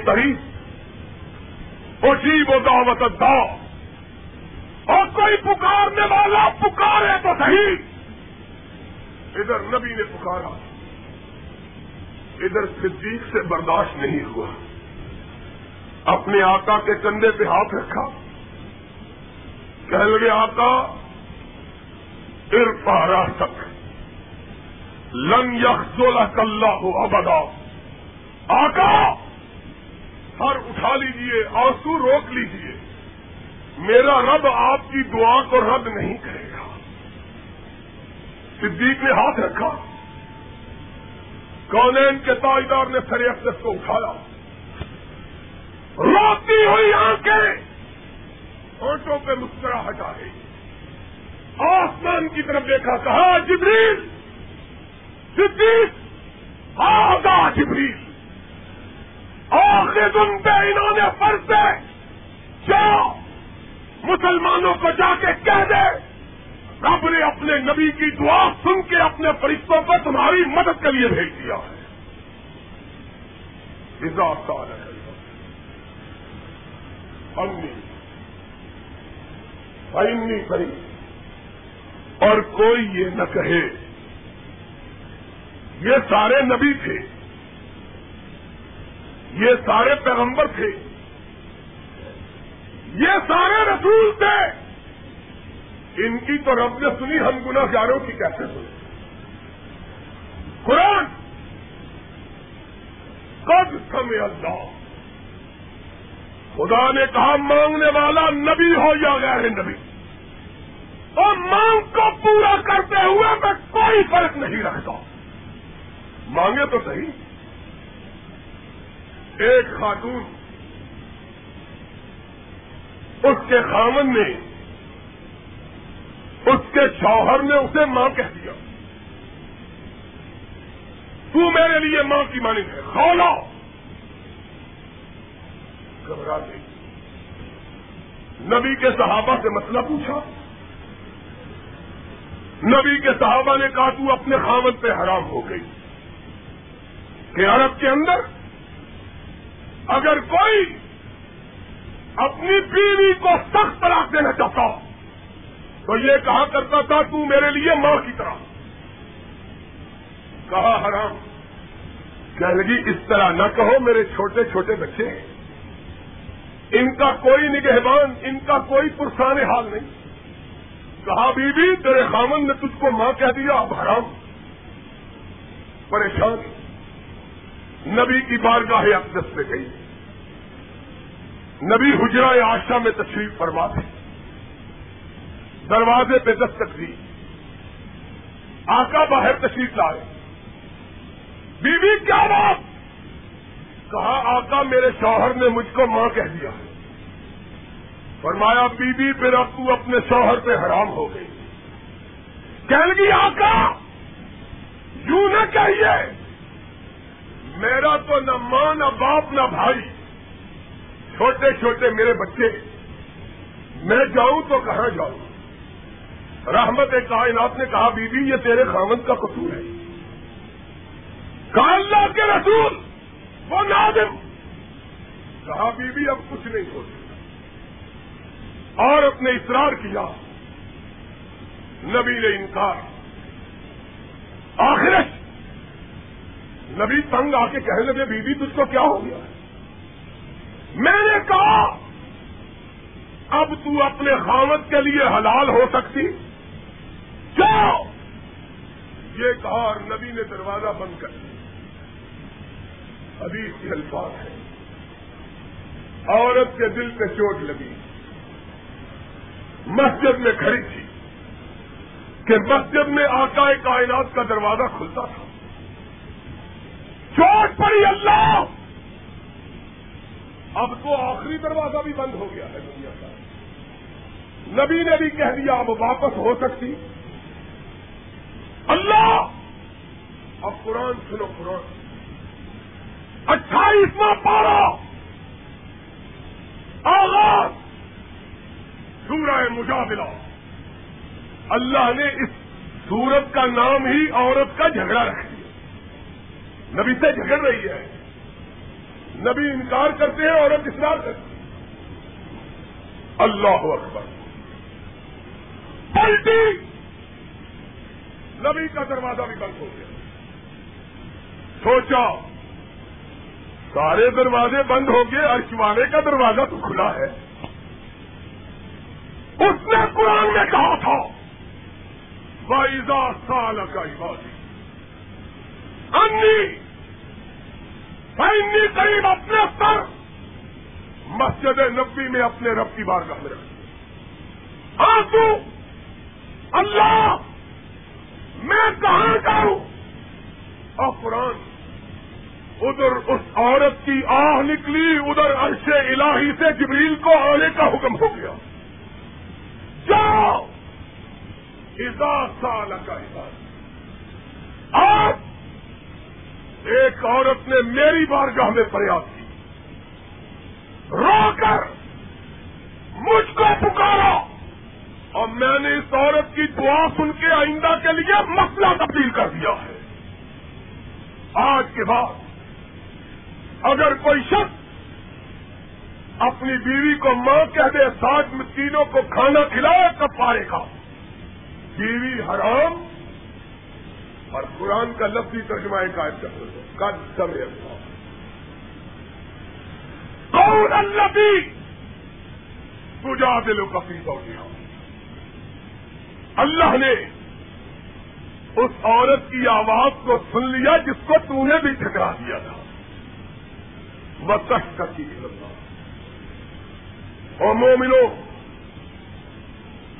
اجیب و دعوت دا اور کوئی پکارنے والا پکارے تو صحیح۔ ادھر نبی نے پکارا، ادھر صدیق سے برداشت نہیں ہوا۔ اپنے آقا کے کندھے پہ ہاتھ رکھا۔ کہہ لگے، آقا ارپارا تک لن یخ اللہ ہو ابدا۔ آقا، سر اٹھا لیجیے، آنسو روک لیجیے۔ میرا رب آپ کی دعا کو رد نہیں کرے گا۔ صدیق نے ہاتھ رکھا۔ کونین کے تاجدار نے سر اقدس کو اٹھایا۔ روتی ہوئی آنکھیں ہوٹوں پہ مسکرا ہٹا گئی۔ آسمان کی طرف دیکھا، کہا، جبریل! صدیق آگا جبریل۔ آخری دن پہ انہوں نے فرض ہے۔ جاؤ مسلمانوں کو جا کے کہہ دے۔ رب نے اپنے نبی کی دعا سن کے اپنے فرشتوں کو تمہاری مدد کے لیے بھیج دیا ہے۔ امی کری اور کوئی یہ نہ کہے۔ یہ سارے نبی تھے۔ یہ سارے پیغمبر تھے۔ یہ سارے رسول تھے۔ ان کی تو رب نے سنی، ہم گنا گاروں کی کیسے سنی قرآن۔ کب سمے اللہ۔ خدا نے کہا، مانگنے والا نبی ہو یا غیر نبی؟ اور مانگ کو پورا کرتے ہوئے میں کوئی فرق نہیں رکھتا۔ مانگے تو صحیح۔ ایک خاتون اس کے خامن نے، اس کے شوہر نے اسے ماں کہہ دیا۔ تو میرے لیے ماں کی مانی ہے۔ کھولا گھبرا گئی۔ نبی کے صحابہ سے مسئلہ پوچھا۔ نبی کے صحابہ نے کہا، تو اپنے خامد پہ حرام ہو گئی۔ کہ عرب کے اندر اگر کوئی اپنی بیوی کو سخت طلاق دینا چاہتا تو یہ کہا کرتا تھا، تو میرے لیے ماں کی طرح. کہا حرام کہ لگی، اس طرح نہ کہو، میرے چھوٹے چھوٹے بچے ہیں۔ ان کا کوئی نگہبان، ان کا کوئی پرسان حال نہیں۔ کہا بی بی تیرے خامن نے تجھ کو ماں کہہ دیا، اب حرام۔ پریشان۔ نبی کی بارگاہ اقدس میں گئی۔ نبی حجرہ آشا میں تشریف فرما تھے دروازے پہ دستک دی۔ آقا باہر تشریف لائے۔ بی بی کیا بات؟ کہا، آقا، میرے شوہر نے مجھ کو ماں کہہ دیا۔ فرمایا بی بی پھر اب تو اپنے شوہر پہ حرام ہو گئی۔ کہہ لگی، آقا، یوں نہ کہیے۔ میرا تو نہ ماں، نہ باپ، نہ بھائی۔ چھوٹے چھوٹے میرے بچے، میں جاؤں تو کہاں جاؤں؟ رحمت کائنات نے کہا بی بی یہ تیرے خامن کا قصور ہے۔ کہا، اللہ کے رسول، وہ نادم۔ کہا بی بی اب کچھ نہیں ہو سکتا۔ اور اپنے اصرار کیا۔ نبی نے انکار۔ آخر نبی تنگ آ کے کہنے لگے بی بی تجھ کو کیا ہو گیا? میں نے کہا، اب تو اپنے خامت کے لیے حلال ہو سکتی۔ کیوں یہ کہا اور نبی نے دروازہ بند کر دیا۔ حدیث کے الفاظ ہے عورت کے دل پہ چوٹ لگی۔ مسجد میں کھڑی تھی کہ مسجد میں آقا کائنات کا دروازہ کھلتا تھا۔ چوٹ پڑی اللہ! اب تو آخری دروازہ بھی بند ہو گیا ہے دنیا کا۔ نبی نے بھی کہہ دیا، اب واپس ہو سکتی۔ اللہ! اب قرآن سنو، قرآن۔ اٹھائیسواں پارا آغاز۔ سورہ مجادلہ۔ اللہ نے اس سورت کا نام ہی عورت کا جھگڑا رکھ دیا نبی سے جھگڑ رہی ہے۔ نبی انکار کرتے ہیں عورت اسرار کرتی اللہ اکبر۔ پلٹی۔ نبی کا دروازہ بھی بند ہو گیا۔ سوچا، سارے دروازے بند ہو گئے ارچوانے کا دروازہ تو کھلا ہے۔ اس نے قرآن میں کہا تھا بائیزا سال کا عبادی انی انی قریب اپنے سر مسجد نبی میں اپنے رب کی بارگاہ میں رکھ آنسو اللہ میں کہاں جاؤں؟ اور قرآن۔ ادھر اس عورت کی آہ نکلی، ادھر عرش الہی سے جبریل کو آنے کا حکم ہو گیا۔ جاؤ۔ سال کا حساب آج ایک عورت نے میری بارگاہ میں پریاس کی۔ رو کر مجھ کو پکارا اور میں نے اس عورت کی دعا سن کے آئندہ کے لیے مسئلہ تبدیل کر دیا ہے۔ آج کے بعد اگر کوئی شخص اپنی بیوی کو ماں کہہ دے سات مسکینوں کو کھانا کھلائے کب پائے گا بیوی حرام اور قرآن کا لفظی ترجمہ قائم کر دو کد سمے کون الفی تجا دلو کفی ہو گیا اللہ نے اس عورت کی آواز کو سن لیا جس کو تو نے بھی ٹھکرا دیا تھا۔ وہ کش کرتی اور مومنو،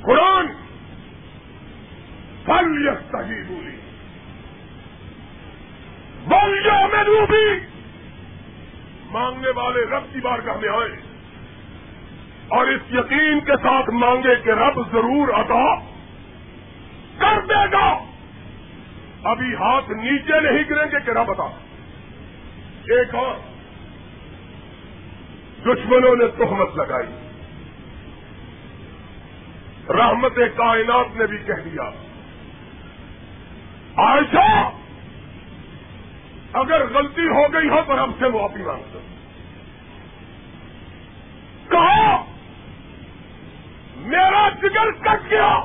قرآن پھل یستگی بولی بولیوں میں ڈوبی مانگنے والے رب کی بارگاہ میں آئے۔ اور اس یقین کے ساتھ مانگے کہ رب ضرور ادا کر دے گا۔ ابھی ہاتھ نیچے نہیں گریں گے کہ رب ادا ایک اور۔ دشمنوں نے تہمت لگائی۔ رحمت کائنات نے بھی کہہ دیا۔ عائشہ! اگر غلطی ہو گئی ہو تو ہم سے معافی مانگتے کہا میرا جگر کٹ گیا۔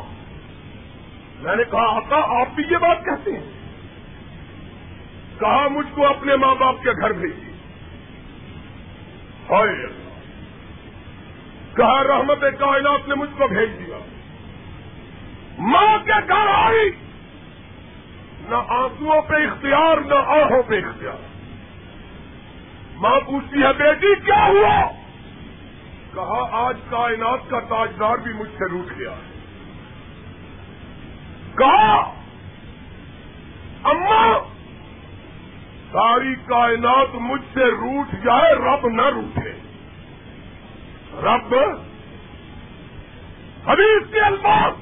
میں نے کہا، آقا، آپ بھی یہ بات کہتے ہیں۔ کہا، مجھ کو اپنے ماں باپ کے گھر بھیجی کہا، رحمت کائنات نے مجھ کو بھیج دیا۔ ماں کے گھر آئی۔ نہ آنسو پہ اختیار، نہ آہوں پہ اختیار۔ ماں پوچھتی ہے، بیٹی، کیا ہوا؟ کہا، آج کائنات کا تاجدار بھی مجھ سے روٹ گیا۔ کہا، اما، ساری کائنات مجھ سے روٹ جائے، رب نہ روٹے رب، حدیث کے الفاظ،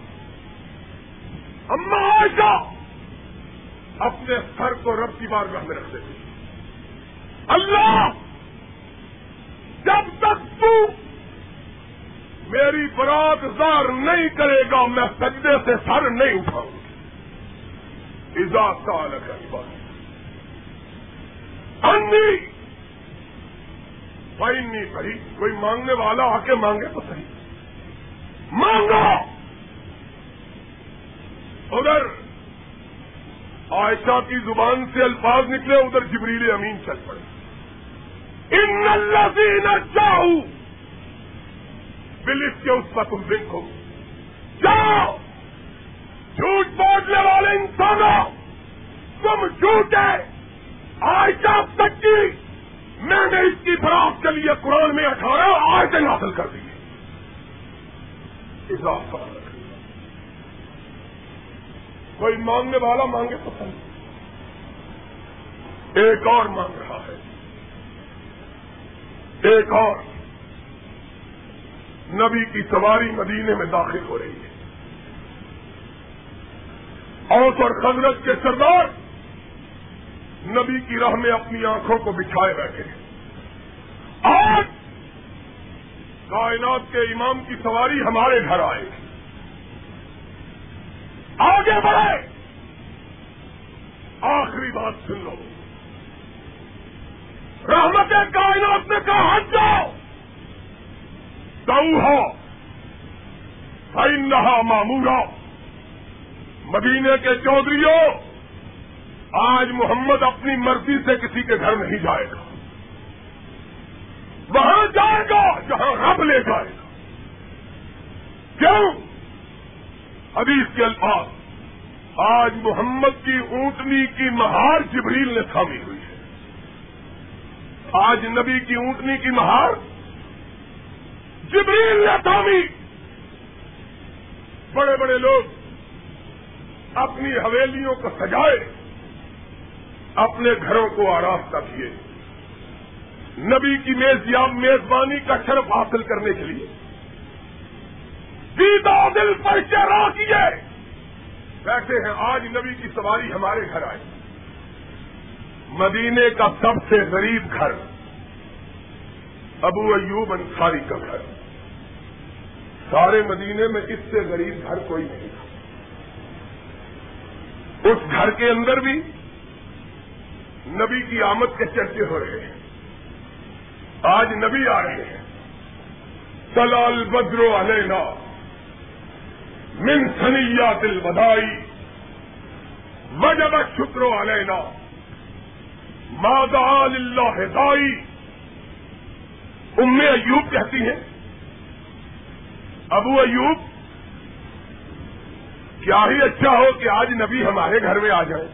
اما عائشہ اپنے سر کو رب کی بارگاہ میں رکھ دیتے اللہ، جب تک تو میری برات زار نہیں کرے گا، میں سجدے سے سر نہیں اٹھاؤں گی۔ اضافہ الگ بات انی بھائی نہیں صحیح کوئی مانگنے والا آ کے مانگے تو صحیح۔ مانگو ادھر عائشہ کی زبان سے الفاظ نکلے، ادھر جبریل امین چل پڑے۔ ان الذین جاؤ۔ بلس کے اس پر تم دیکھو جاؤ۔ جھوٹ بولنے والے انسانوں، تم جھوٹے۔ عائشہ تک کی۔ میں نے اس کی فراخ کے لیے قرآن میں اٹھارہ آیتیں حاصل کر دی اضافہ۔ کوئی مانگنے والا مانگے تو ایک اور مانگ رہا ہے۔ ایک اور۔ نبی کی سواری مدینے میں داخل ہو رہی ہے۔ اوس اور خزرت کے سردار نبی کی راہ میں اپنی آنکھوں کو بچھائے بیٹھے آج کائنات کے امام کی سواری ہمارے گھر آئے۔ آگے بڑھے۔ آخری بات سن لو۔ رحمت کائنات نے کہا ہٹ جاؤ؟ تو ہو نہا معمورا مدینے کے چودھریوں۔ آج محمد اپنی مرضی سے کسی کے گھر نہیں جائے گا۔ وہاں جائے گا جہاں رب لے جائے گا۔ کیوں؟ حدیث کے الفاظ، آج محمد کی اونٹنی کی مہار جبریل نے تھامی ہوئی ہے۔ آج نبی کی اونٹنی کی مہار جبریل نے تھامی۔ بڑے بڑے لوگ اپنی حویلیوں کو سجائے، اپنے گھروں کو آراستہ کیے۔ نبی کی میزبانی کا شرف حاصل کرنے کے لیے دیدا دل پر چہرا کیے۔ بیٹھے ہیں، آج نبی کی سواری ہمارے گھر آئی۔ مدینے کا سب سے غریب گھر، ابو ایوب انصاری کا گھر۔ سارے مدینے میں اس سے غریب گھر کوئی نہیں تھا۔ اس گھر کے اندر بھی نبی کی آمد کے چرچے ہو رہے ہیں۔ آج نبی آ رہے ہیں۔ سلال بدرو علینا۔ من سنیا دل بدائی وجب شکرو علینا۔ مادال اللہ دائی ام ایوب کہتی ہیں۔ ابو ایوب، کیا ہی اچھا ہو کہ آج نبی ہمارے گھر میں آ جائے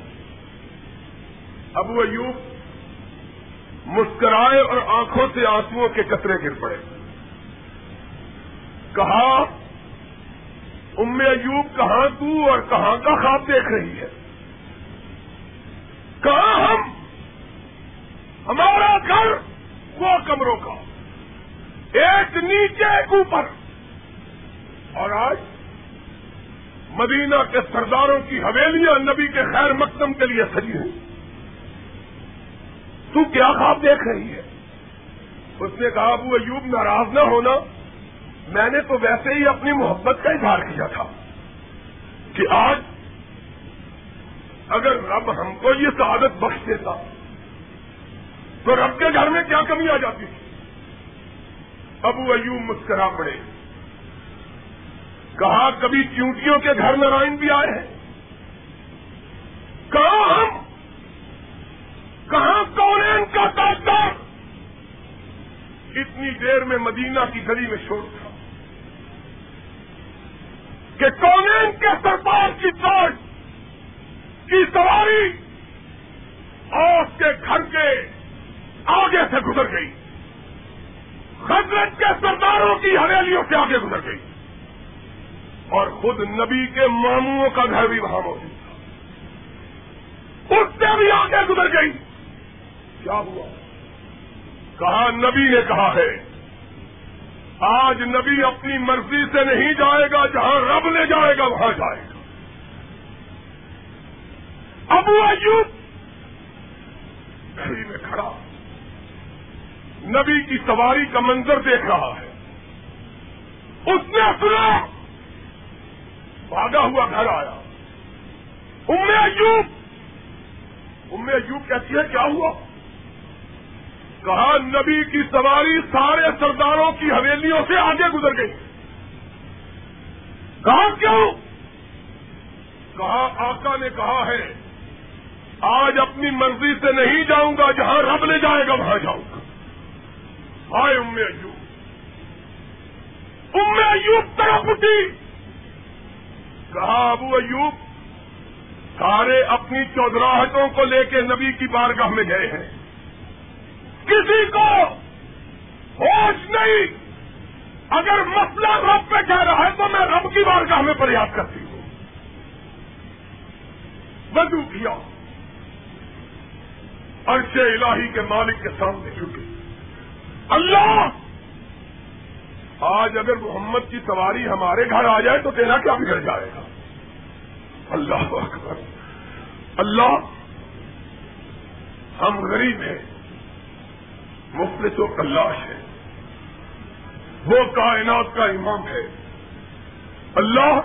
ابو ایوب، مسکرائے اور آنکھوں سے آنسو کے قطرے گر پڑے۔ کہا ام ایوب کہاں تو اور کہاں کا خواب دیکھ رہی ہے؟ کہاں ہم؟ ہمارا گھر وہ کمروں کا، ایک نیچے ایک اوپر۔ اور آج مدینہ کے سرداروں کی حویلیاں نبی کے خیر مقدم کے لیے سجی ہیں۔ تو کیا خواب دیکھ رہی ہے؟ اس نے کہا، ابو ایوب ناراض نہ ہونا۔ میں نے تو ویسے ہی اپنی محبت کا اظہار کیا تھا کہ آج اگر رب ہم کو یہ سعادت بخش دیتا تو رب کے گھر میں کیا کمی آ جاتی؟ تھی ابو ایوب مسکرا پڑے۔ کہا، کبھی چونٹیوں کے گھر نارائن بھی آئے ہیں؟ کہاں ہم؟ کہاں کونین کا تاجدار؟ اتنی دیر میں مدینہ کی گلی میں چھوڑ تھا کہ کونین کے سرپار کی چوٹ، کی سواری آپ کے گھر کے آگے سے گزر گئی۔ حضرت کے سرداروں کی حویلیوں سے آگے گزر گئی۔ اور خود نبی کے ماموں کا گھر بھی وہاں موجود تھا۔ اس سے بھی آگے گزر گئی۔ کیا ہوا؟ کہا نبی نے کہا ہے؟ آج نبی اپنی مرضی سے نہیں جائے گا، جہاں رب لے جائے گا، وہاں جائے گا۔ ابو ایوب گھڑی میں کھڑا۔ نبی کی سواری کا منظر دیکھ رہا ہے۔ اس نے سنا بھاگا ہوا گھر آیا۔ ام ایوب ام ایوب کہتی ہے، کیا ہوا؟ کہا نبی کی سواری سارے سرداروں کی حویلیوں سے آگے گزر گئی۔ کہا کیوں؟ کہا، آقا نے کہا ہے، آج اپنی مرضی سے نہیں جاؤں گا، جہاں رب لے جائے گا، وہاں جاؤں گا۔ ہائے ام ایوب۔ ام ایوب طرف اٹھی۔ کہا، ابو ایوب، سارے اپنی چودراہٹوں کو لے کے نبی کی بارگاہ میں گئے ہیں۔ کسی کو ہوش نہیں۔ اگر مسئلہ رب پہ کہہ رہا ہے تو میں رب کی بارگاہ میں پریاس کرتی ہوں۔ بدو کیا۔ عرش الہی کے مالک کے سامنے چکے اللہ، آج اگر محمد کی سواری ہمارے گھر آ جائے تو تیرا کیا بگڑ جائے گا؟ اللہ اکبر۔ اللہ، ہم غریب ہیں۔ مفلس و کلاش ہے۔ وہ کائنات کا امام ہے۔ اللہ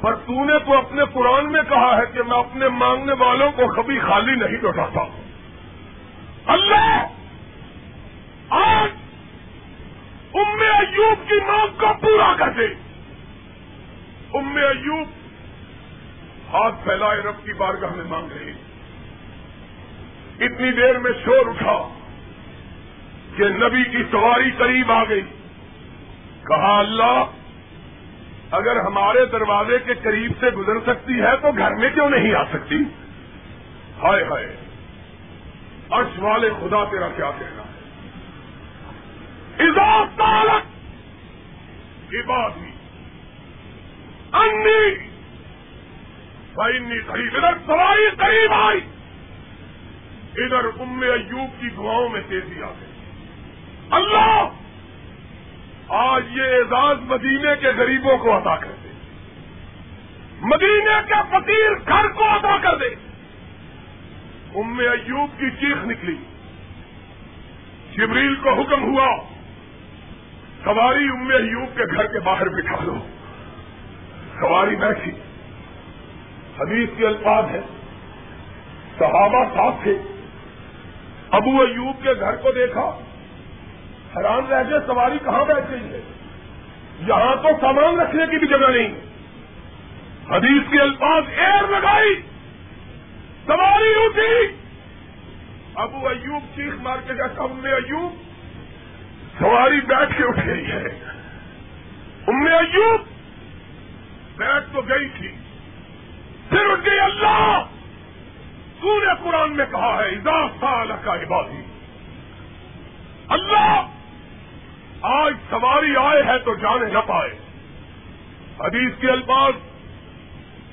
پر تو نے تو اپنے قرآن میں کہا ہے کہ میں اپنے مانگنے والوں کو کبھی خالی نہیں لوٹاتا اللہ آج ام ایوب کی مانگ کو پورا کر دے۔ ام ایوب ہاتھ پھیلائے رب کی بارگاہ میں مانگ رہی اتنی دیر میں شور اٹھا۔ کہ نبی کی سواری قریب آ گئی۔ کہا، اللہ، اگر ہمارے دروازے کے قریب سے گزر سکتی ہے تو گھر میں کیوں نہیں آ سکتی؟ ہائے ہائے، عرش والے خدا تیرا کیا کہنا ہے؟ تعلق عبادی انی بھائی قریب، ادھر سواری قریب آئی۔ ادھر ام ایوب کی دعاؤں میں تیزی آ گئی۔ اللہ! آج یہ اعزاز مدینے کے غریبوں کو عطا کر دے۔ مدینے کے فقیر گھر کو عطا کر دے۔ ام ایوب کی چیخ نکلی۔ جبریل کو حکم ہوا، سواری ام ایوب کے گھر کے باہر بٹھا دو سواری بیٹھی۔ حدیث کے الفاظ ہے صحابہ صاحب تھے۔ ابو ایوب کے گھر کو دیکھا۔ حیران رہ گئے، سواری کہاں بیٹھ گئی ہے؟ یہاں تو سامان رکھنے کی بھی جگہ نہیں۔ حدیث کے الفاظ ایر لگائی، سواری اٹھی ابو ایوب چیخ مار کے جیسا ام ایوب، سواری بیٹھ کے اٹھ گئی ہے۔ ام ایوب، بیٹھ تو گئی تھی۔ پھر اٹھ گئی، اللہ! تو نے قرآن میں کہا ہے اضافہ کا عبادی۔ اللہ! آج سواری آئے ہے تو جانے نہ پائے۔ حدیث کے الفاظ،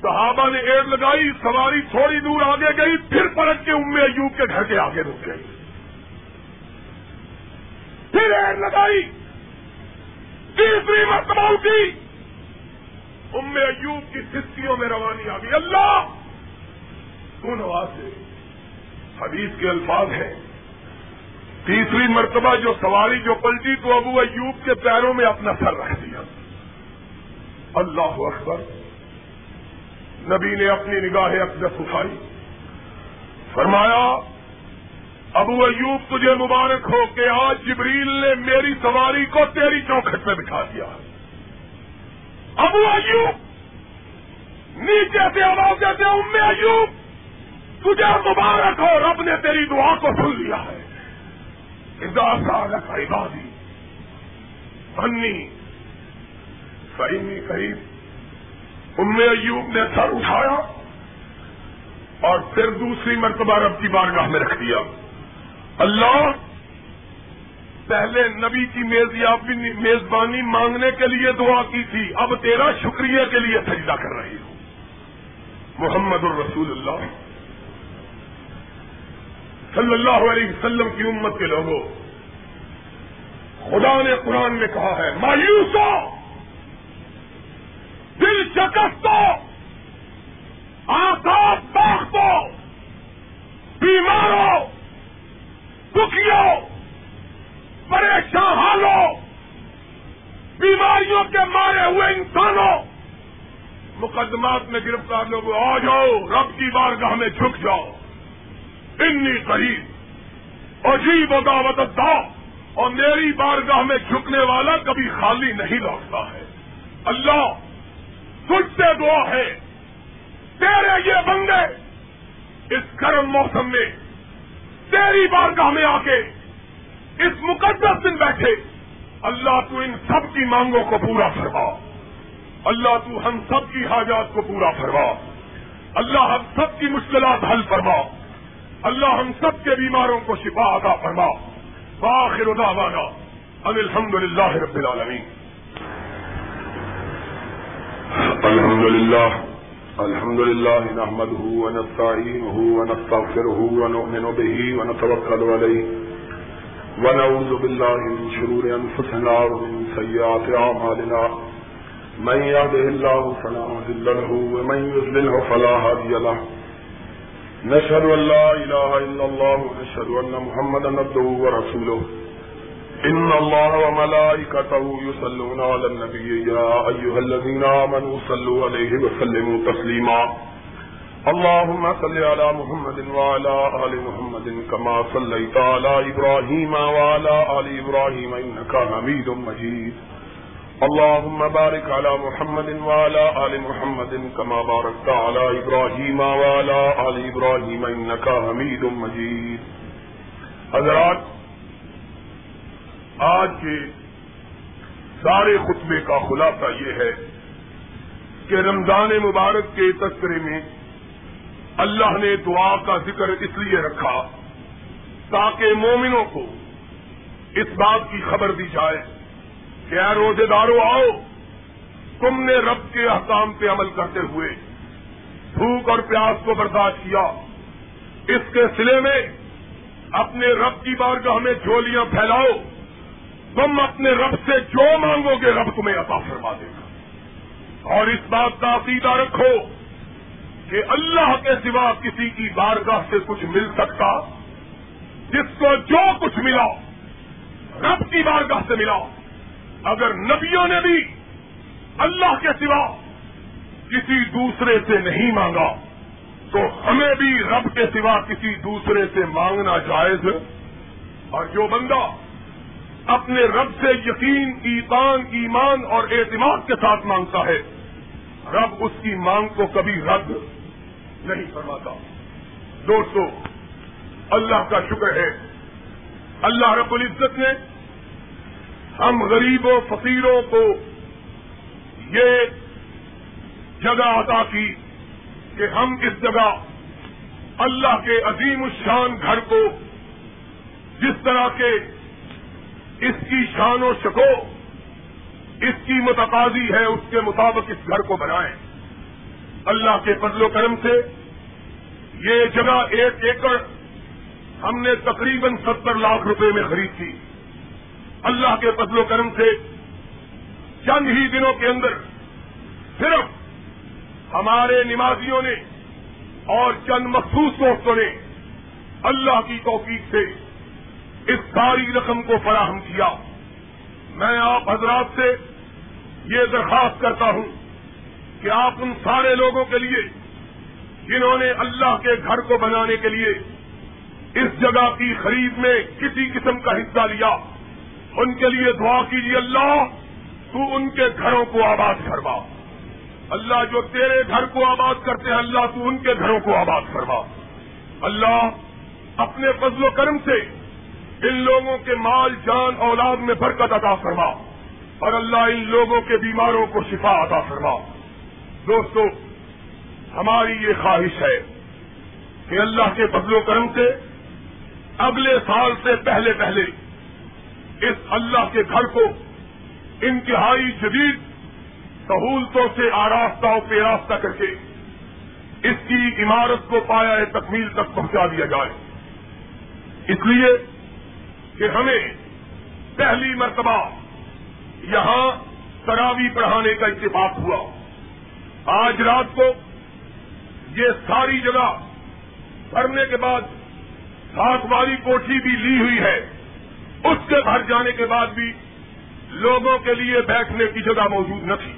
صحابہ نے ایڈ لگائی، سواری تھوڑی دور آگے گئی، پھر پلٹ کے ام ایوب کے گھر کے آگے رک گئی پھر ایڈ لگائی، تیسری مرتبہ اٹھی۔ ام ایوب کی سستیوں میں روانی آ گئی اللہ، تو نواز حدیث کے الفاظ ہیں۔ تیسری مرتبہ جو سواری جو پلٹی تو ابو ایوب کے پیروں میں اپنا سر رکھ دیا۔ اللہ اکبر۔ نبی نے اپنی نگاہ اقدس اٹھائی۔ فرمایا، ابو ایوب، تجھے مبارک ہو کہ آج جبریل نے میری سواری کو تیری چوکھٹ میں بٹھا دیا۔ ابو ایوب، نیچے سے آواز دیتے ام ایوب، تجھے مبارک ہو، رب نے تیری دعا کو سن لیا ہے۔ عبادی انی فہمی قریب ام ایوب نے سر اٹھایا اور پھر دوسری مرتبہ رب کی بارگاہ میں رکھ دیا. اللہ، پہلے نبی کی میزبانی مانگنے کے لیے دعا کی تھی، اب تیرا شکریہ کے لیے سجدہ کر رہی ہوں. محمد الرسول اللہ. صلی اللہ علیہ وسلم کی امت کے لوگوں، خدا نے قرآن میں کہا ہے مایوس ہو دل شکست ہو آساد باغ ہو بیمار ہو دکھی ہو پریشان حالوں بیماریوں کے مارے ہوئے انسانوں! مقدمات میں گرفتار لوگ آ جاؤ، رب کی بارگاہ میں جھک جاؤ۔ انی قریب۔ عجیب و دعوت دا اور میری بارگاہ میں جھکنے والا کبھی خالی نہیں لوٹتا ہے۔ اللہ، تجھ سے دعا ہے۔ تیرے یہ بندے، اس گرم موسم میں تیری بارگاہ میں آ کے اس مقدس دن بیٹھے۔ اللہ، تو ان سب کی مانگوں کو پورا فرما۔ اللہ، تو ہم سب کی حاجات کو پورا فرما۔ اللہ، ہم سب کی مشکلات حل فرما۔ اللہ ہم سب کے بیماروں کو شفا عطا فرما۔ باخر دعوانا ان الحمد للہ رب العالمین۔ الحمد للہ الحمد لله نحمده ونستعينه ونستغفره ونؤمن به ونتوكل عليه ونعوذ بالله من شرور أنفسنا ومن سيئات أعمالنا من يهده الله فلا مضل له، ومن يضلله فلا هادي له۔ نشهد أن لا إله إلا الله ونشهد أن محمدا عبده ورسوله. إن الله وملائكته يصلون على النبي. يا أيها الذين آمنوا صلوا عليه وسلموا تسليما. اللهم صل على محمد وعلى آل محمد كما صليت على إبراهيم وعلى آل إبراهيم إنك حميد مجيد. اللهم بارك على محمد وعلى آل محمد كما باركت على إبراهيم وعلى آل إبراهيم إنك حميد مجيد. حضرات، آج کے سارے خطبے کا خلاصہ یہ ہے کہ رمضان مبارک کے تذکرے میں اللہ نے دعا کا ذکر اس لیے رکھا تاکہ مومنوں کو اس بات کی خبر دی جائے کہ اے روزے دارو آؤ، تم نے رب کے احکام پہ عمل کرتے ہوئے بھوک اور پیاس کو برداشت کیا۔ اس کے سلے میں اپنے رب کی بارگاہ میں جھولیاں پھیلاؤ۔ تم اپنے رب سے جو مانگو گے رب تمہیں عطا فرما دے گا۔ اور اس بات کا عقیدہ رکھو کہ اللہ کے سوا کسی کی بارگاہ سے کچھ مل سکتا، جس کو جو کچھ ملا، رب کی بارگاہ سے ملا۔ اگر نبیوں نے بھی اللہ کے سوا کسی دوسرے سے نہیں مانگا، تو ہمیں بھی رب کے سوا کسی دوسرے سے مانگنا جائز اور جو بندہ اپنے رب سے یقین، ایمان ایمان اور اعتماد کے ساتھ مانگتا ہے، رب اس کی مانگ کو کبھی رد نہیں فرماتا۔ دوستو، اللہ کا شکر ہے۔ اللہ رب العزت نے ہم غریبوں، فقیروں کو یہ جگہ عطا کی کہ ہم اس جگہ اللہ کے عظیم الشان گھر کو جس طرح کے اس کی شان و شکو، اس کی متقاضی ہے، اس کے مطابق اس گھر کو بنائیں۔ اللہ کے فضل و کرم سے یہ جگہ ایک ایکڑ ہم نے تقریباً ستر لاکھ روپے میں خرید کی۔ اللہ کے فضل و کرم سے چند ہی دنوں کے اندر صرف ہمارے نمازیوں نے اور چند مخصوص دوستوں نے اللہ کی توفیق سے اس ساری رقم کو فراہم کیا۔ میں آپ حضرات سے یہ درخواست کرتا ہوں کہ آپ ان سارے لوگوں کے لیے جنہوں نے اللہ کے گھر کو بنانے کے لیے اس جگہ کی خرید میں کسی قسم کا حصہ لیا۔ ان کے لیے دعا کیجیے اللہ، تو ان کے گھروں کو آباد کروا اللہ جو تیرے گھر کو آباد کرتے ہیں، اللہ تو ان کے گھروں کو آباد کروا اللہ، اپنے فضل و کرم سے ان لوگوں کے مال، جان، اولاد میں برکت عطا فرما۔ اور اللہ ان لوگوں کے بیماروں کو شفا عطا فرما۔ دوستو، ہماری یہ خواہش ہے کہ اللہ کے فضل و کرم سے اگلے سال سے پہلے پہلے اس اللہ کے گھر کو انتہائی جدید سہولتوں سے آراستہ و پیراستہ کر کے اس کی عمارت کو پایا تکمیل تک پہنچا دیا جائے۔ اس لیے کہ ہمیں پہلی مرتبہ یہاں تراوی پڑھانے کا اتفاق ہوا۔ آج رات کو یہ ساری جگہ بھرنے کے بعد ساتھ والی کوٹھی بھی لی ہوئی ہے۔ اس کے بھر جانے کے بعد بھی لوگوں کے لیے بیٹھنے کی جگہ موجود نہ تھی۔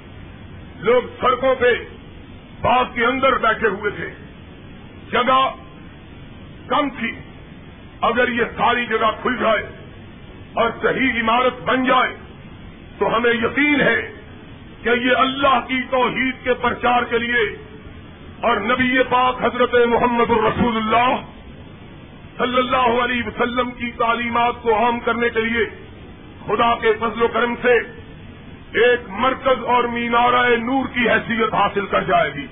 لوگ سڑکوں پہ باغ کے اندر بیٹھے ہوئے تھے۔ جگہ کم تھی۔ اگر یہ ساری جگہ کھل جائے اور صحیح عمارت بن جائے تو ہمیں یقین ہے کہ یہ اللہ کی توحید کے پرچار کے لیے اور نبی پاک حضرت محمد الرسول اللہ صلی اللہ علیہ وسلم کی تعلیمات کو عام کرنے کے لیے خدا کے فضل و کرم سے ایک مرکز اور مینارہ نور کی حیثیت حاصل کر جائے گی۔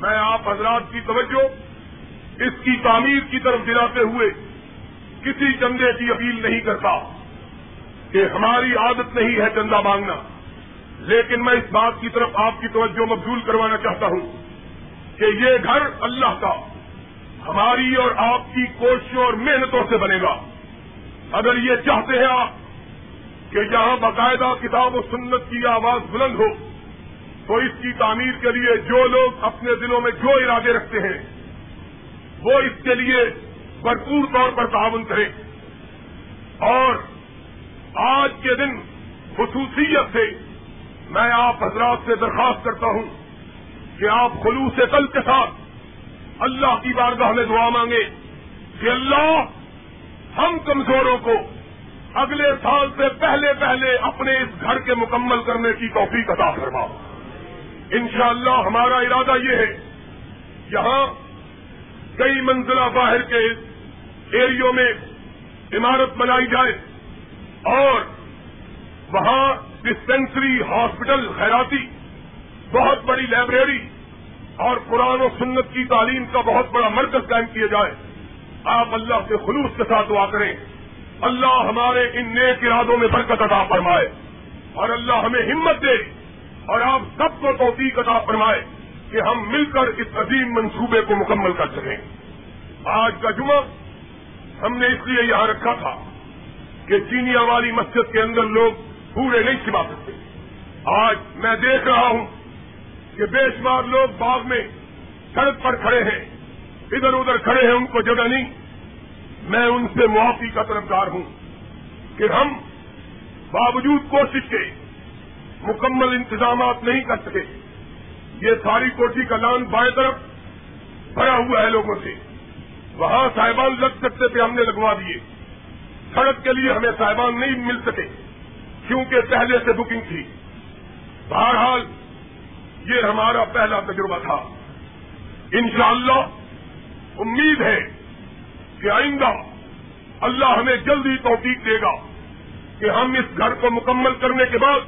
میں آپ حضرات کی توجہ اس کی تعمیر کی طرف دلاتے ہوئے کسی چندے کی اپیل نہیں کرتا کہ ہماری عادت نہیں ہے چندہ مانگنا، لیکن میں اس بات کی طرف آپ کی توجہ مبزول کروانا چاہتا ہوں کہ یہ گھر اللہ کا ہماری اور آپ کی کوششوں اور محنتوں سے بنے گا۔ اگر یہ چاہتے ہیں آپ کہ جہاں باقاعدہ کتاب و سنت کی آواز بلند ہو، تو اس کی تعمیر کے لیے جو لوگ اپنے دلوں میں جو ارادے رکھتے ہیں، وہ اس کے لیے بھرپور طور پر تعاون کریں۔ اور آج کے دن خصوصیت سے میں آپ حضرات سے درخواست کرتا ہوں کہ آپ خلوص قلب کے ساتھ اللہ کی بارگاہ میں دعا مانگے کہ اللہ، ہم کمزوروں کو اگلے سال سے پہلے پہلے اپنے اس گھر کے مکمل کرنے کی توفیق عطا فرما۔ انشاءاللہ ہمارا ارادہ یہ ہے، یہاں کئی منزلہ باہر کے ایریوں میں عمارت بنائی جائے اور وہاں ڈسپینسری ہاسپٹل خیراتی، بہت بڑی لائبریری اور قرآن و سنت کی تعلیم کا بہت بڑا مرکز قائم کیا جائے آپ اللہ سے خلوص کے ساتھ دعا کریں۔ اللہ ہمارے ان نیک ارادوں میں برکت عطا فرمائے۔ اور اللہ ہمیں ہمت دے۔ اور آپ سب کو توفیق عطا فرمائے کہ ہم مل کر اس عظیم منصوبے کو مکمل کر سکیں۔ آج کا جمعہ ہم نے اس لیے یہاں رکھا تھا کہ چینیا والی مسجد کے اندر لوگ پورے نہیں سما سکتے۔ آج میں دیکھ رہا ہوں کہ بے شمار لوگ باغ میں سڑک پر کھڑے ہیں۔ ادھر ادھر کھڑے ہیں، ان کو جگہ نہیں۔ میں ان سے معافی کا طرفدار ہوں کہ ہم باوجود کوشش کے مکمل انتظامات نہیں کر سکے۔ یہ ساری کوٹھی کا لان بائیں طرف بھرا ہوا ہے لوگوں سے۔ وہاں صاحبان لگ سکتے تھے، ہم نے لگوا دیے۔ سڑک کے لیے ہمیں صاحبان نہیں مل سکے، کیونکہ پہلے سے بکنگ تھی۔ بہرحال یہ ہمارا پہلا تجربہ تھا۔ انشاءاللہ امید ہے کہ آئندہ اللہ ہمیں جلدی توفیق دے گا کہ ہم اس گھر کو مکمل کرنے کے بعد